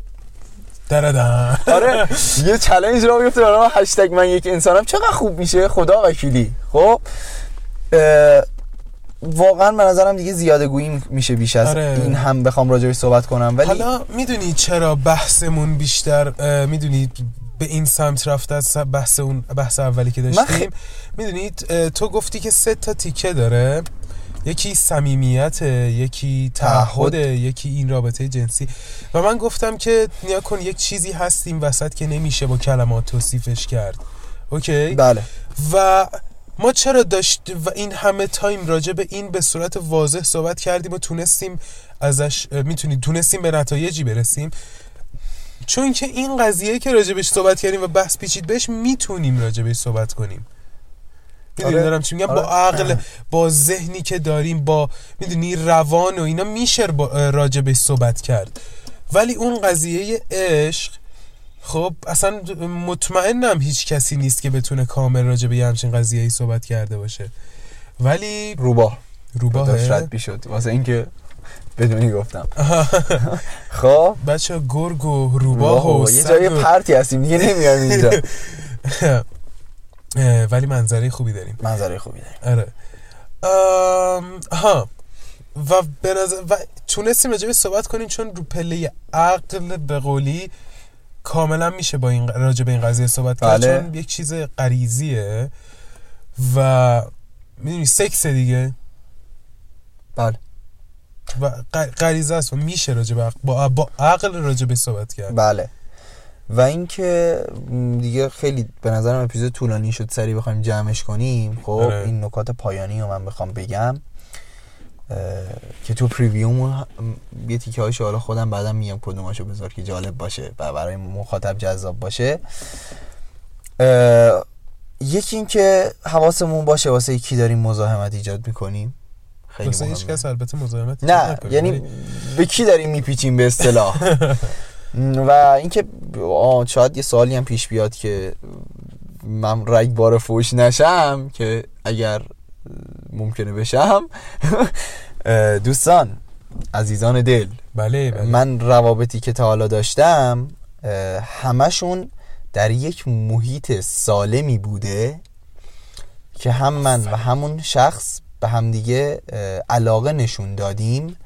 دردن آره یه چالش را بیفته برای هشتگ من یک انسانم. چقدر خوب میشه؟ خدا وکیلی. خب؟ واقعا به نظرم دیگه زیاده گویی میشه بیش از آره. این هم بخوام راجعش صحبت کنم. ولی حالا می‌دونی چرا بحثمون بیشتر می‌دونی به این سمت رفته از بحث اون بحث اولی که داشتیم؟ خی- می‌دونید تو گفتی که سه تا تیکه داره. یکی صمیمیت یکی تعهد یکی این رابطه جنسی. و من گفتم که نیاکان یک چیزی هست این وسط که نمیشه با کلمات توصیفش کرد. okay؟ بله. و ما چرا داشت و این همه time راجع به این به صورت واضح صحبت کردیم و تونستیم ازش می‌تونید تونستیم به نتایجی برسیم چون که این قضیه که راجع بهش صحبت کردیم و بحث پیچید بهش می‌تونیم راجع بهش صحبت کنیم می‌دونی آره. دارم چی میگم با آره. عقل با ذهنی که داریم با می‌دونی روان و اینا میشه با بهش صحبت کرد ولی اون قضیه عشق خب اصلا مطمئنم هیچ کسی نیست که بتونه کامل راجع به همچین قضیه ای صحبت کرده باشه. ولی روباه. روباه. داشت رد بیشد واسه اینکه بدونی گفتم. خب. بچه گرگ و روباه و یه جای پرتی هستیم. دیگه نمیایم اینجا. ولی منظره خوبی داریم. منظره خوبی داریم. آره. ها و به و تونستیم راجع بهش صحبت کنیم چون رو پله عقل به قولی کاملا میشه با این راجع به این قضیه صحبت کرد بله. چون یک چیز غریزیه و می‌دونی سکس دیگه. بله. و غریزه است و میشه راجع به با, با عقل راجع به صحبت کرد. بله. و اینکه دیگه خیلی به نظرم اپیزود طولانی شد سری بخوایم جمعش کنیم. خب آره. این نکات پایانی رو من بخوام بگم. که تو پریویوم یه تیکه هایشو حالا خودم بعدم میگم کدوماشو بذار که جالب باشه و برای مخاطب جذاب باشه. یکی این که حواسمون باشه واسه کی داریم مزاحمت ایجاد می‌کنیم. خیلی واسه هیچ. کس البته مزاحمت نه یعنی ولی- به کی داریم میپیچیم به اصطلاح؟ و اینکه آه، شاید یه سوالی هم پیش بیاد که من رگبار فوش نشم که اگر ممکنه بشم. دوستان عزیزان دل بله بله. من روابطی که تا حالا داشتم همشون در یک محیط سالمی بوده که هم من و همون شخص به همدیگه علاقه نشون دادیم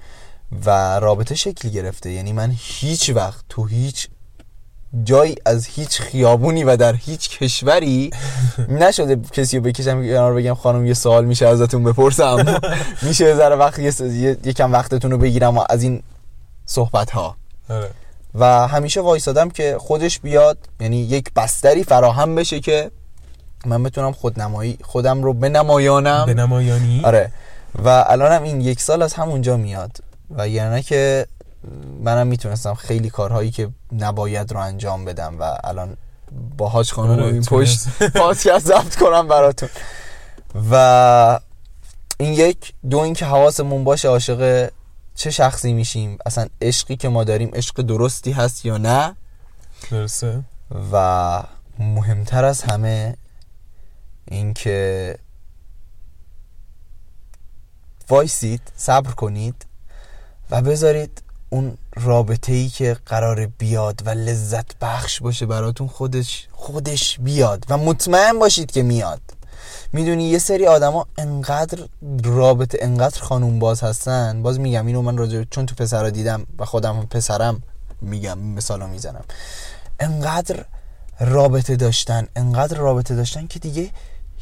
و رابطه شکل گرفته. یعنی من هیچ وقت تو هیچ جایی از هیچ خیابونی و در هیچ کشوری نشده کسی رو بکشم کنار بگم خانم یه سوال میشه ازتون بپرسم. میشه ذره وقت یه یکم وقتتون رو بگیرم از این صحبت ها آره. و همیشه وایسادم که خودش بیاد یعنی یک بستری فراهم بشه که من بتونم خودنمایی خودم رو بنمایانم. به نمایانی آره. و الانم این یک سال از همونجا میاد. و یعنی که منم می‌تونستم خیلی کارهایی که نباید رو انجام بدم و الان با حاج خانم آره، این. پشت پادکست ضبط کنم براتون. و این یک دو اینکه حواسمون باشه عاشق چه شخصی میشیم اصلا عشقی که ما داریم عشق درستی هست یا نه؟ درسته. و مهمتر از همه اینکه وایسید صبر کنید و بذارید اون رابطه ای که قرار بیاد و لذت بخش باشه براتون خودش خودش بیاد و مطمئن باشید که میاد. می‌دونی یه سری آدما انقدر رابطه انقدر خانوم باز هستن. باز میگم اینو من راجع چون تو پسرا دیدم و خودم پسرم میگم مثالا می‌زنم. انقدر رابطه داشتن انقدر رابطه داشتن که دیگه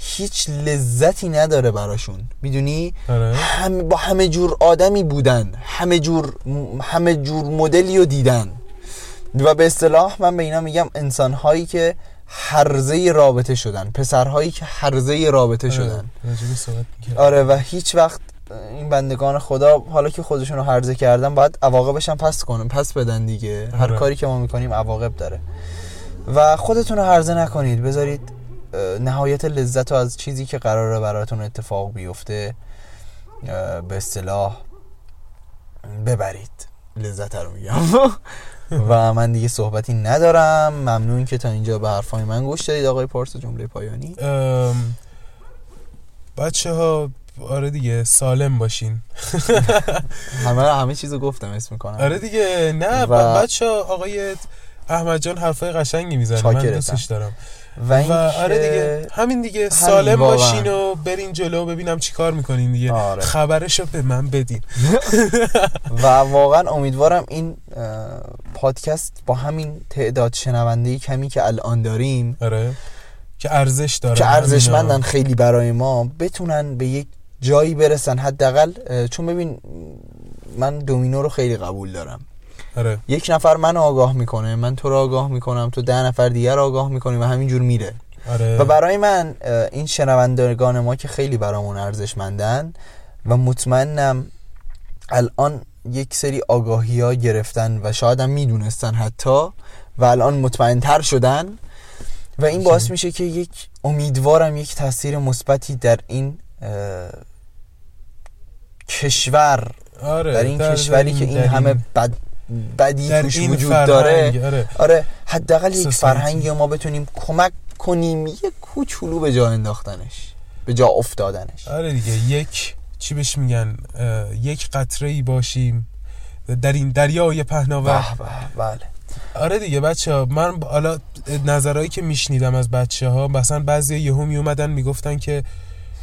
هیچ لذتی نداره براشون می‌دونی آره. هم با همه جور آدمی بودن همه جور همه جور مدلی رو دیدن و به اصطلاح من به اینا میگم انسان هایی که هرزه رابطه شدن پسرهایی که هرزه رابطه آره. شدن. آره و هیچ وقت این بندگان خدا حالا که خودشون رو هرزه کردن باید عواقبش هم پس کنن پس بدن دیگه هر آره. کاری که ما می‌کنیم عواقب داره و خودتون رو هرزه نکنید بذارید نهایت لذت رو از چیزی که قراره براتون اتفاق بیفته به اصطلاح ببرید. لذت رو میگم. و من دیگه صحبتی ندارم. ممنون که تا اینجا به حرفای من گوش دادید آقای پارس جمله پایانی. بچه ها آره دیگه سالم باشین. همه همه چیزو گفتم اسم می‌کنم. آره دیگه نه و- بچه آقای احمد جان حرفای قشنگی می‌زنه. من. دوستش دارم. و, و اینکه- آره دیگه همین دیگه سالم. باشین و برین جلو ببینم چی کار می‌کنین دیگه آره. خبرشو به من بدین و واقعا امیدوارم این پادکست با همین تعداد شنونده کمی که الان داریم آره که ارزش داره که ارزشمندن. خیلی برای ما بتونن به یک جایی برسن حداقل چون ببین من دومینو رو خیلی قبول دارم آره. یک نفر من آگاه می‌کنه من تو رو آگاه می‌کنم تو ده نفر دیگر آگاه می‌کنیم و همینجور میره. آره. و برای من این شنوندگان ما که خیلی برامون ارزشمندن و مطمئنم الان یک سری آگاهی ها گرفتن و شاید هم می‌دونستن حتی و الان مطمئن تر شدن و این باعث میشه که یک امیدوارم یک تاثیر مثبتی در این کشور آره در این در- کشوری در که این همه بد بدی توش وجود فرهنگ، داره. آره. آره حداقل یک. فرهنگی ما بتونیم کمک کنیم یه کوچولو به جا انداختنش به جا افتادنش. آره دیگه یک چی بهش میگن یک قطره ای باشیم در این دریای پهناور. بله. آره دیگه بچه ها من حالا نظرهایی که میشنیدم از بچه ها مثلا بعضی یهو می اومدن می‌گفتن که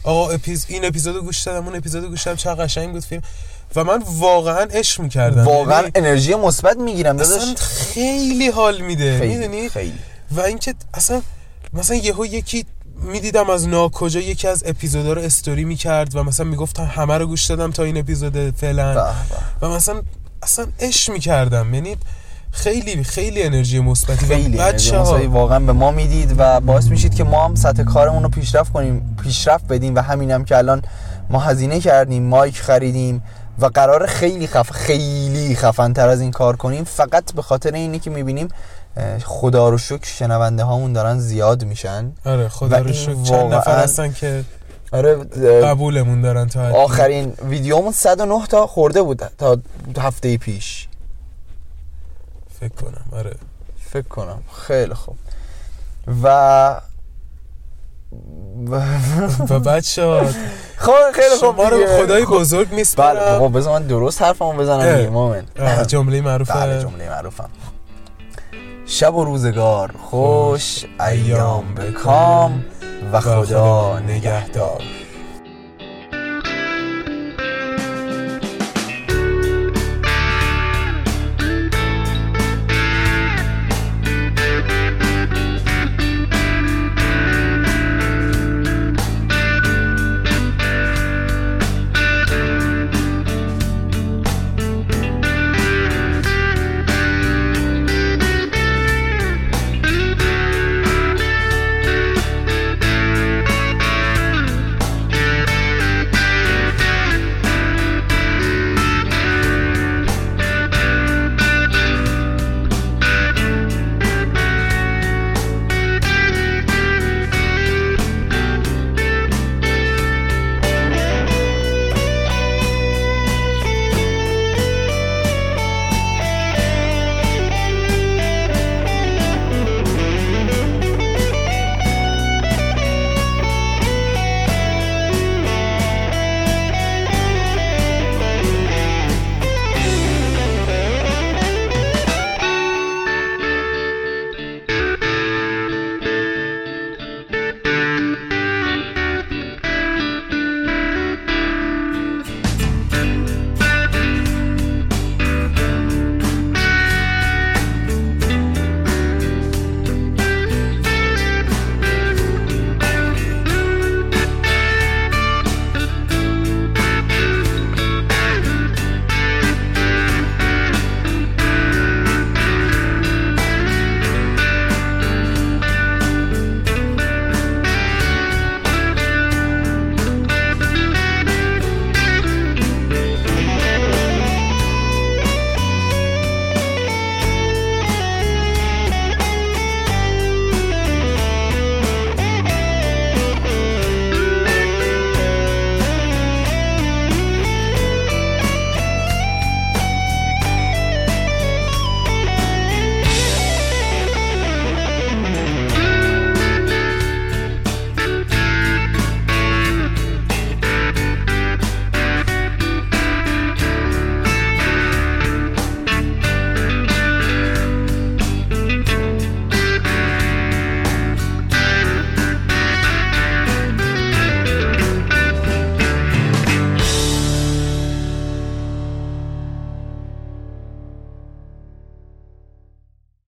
آقا اپیز این اپیزودو گوش دادم اون اپیزودو گوش دادم چقدر قشنگ بود فیلم. و من واقعا عشق می‌کردم. واقعا انرژی مثبت می‌گیرم اصلا داداش. خیلی حال میده. می‌دونی؟ خیلی. و اینکه اصلا مثلا یهو یکی می‌دیدم از ناکجا یکی از اپیزودا رو استوری می‌کرد و مثلا می‌گفتم همه رو گوش دادم تا این اپیزود فعلا. و مثلا اصلا عشق می‌کردم. یعنی خیلی خیلی انرژی مثبتی. خیلی بچه ها واقعا به ما می‌دید و باعث میشید که ما هم سطح کارمون رو پیشرفت کنیم پیشرفت بدیم. و همین هم که الان ما هزینه کردیم مایک خریدیم. و قرار خیلی خف خیلی خفن تر از این کار کنیم فقط به خاطر اینه که می‌بینیم خدا رو شکر شنونده هامون دارن زیاد میشن. آره خدا رو شکر. چند نفر هستن که آره قبولمون دارن تا حدی. آخرین ویدیومون 109 تا خورده بود تا هفته پیش. فکر کنم آره. فکر کنم. خیلی خوب. و و بچه ها خب خیلی خوب شما رو. خدای خب. بزرگ بله میسپارم بابا بذار من درست حرفمو بزنم مومن جمله معروف بله جمله معروفم شب و روزگار خوش ایام به کام و خدا نگهدار.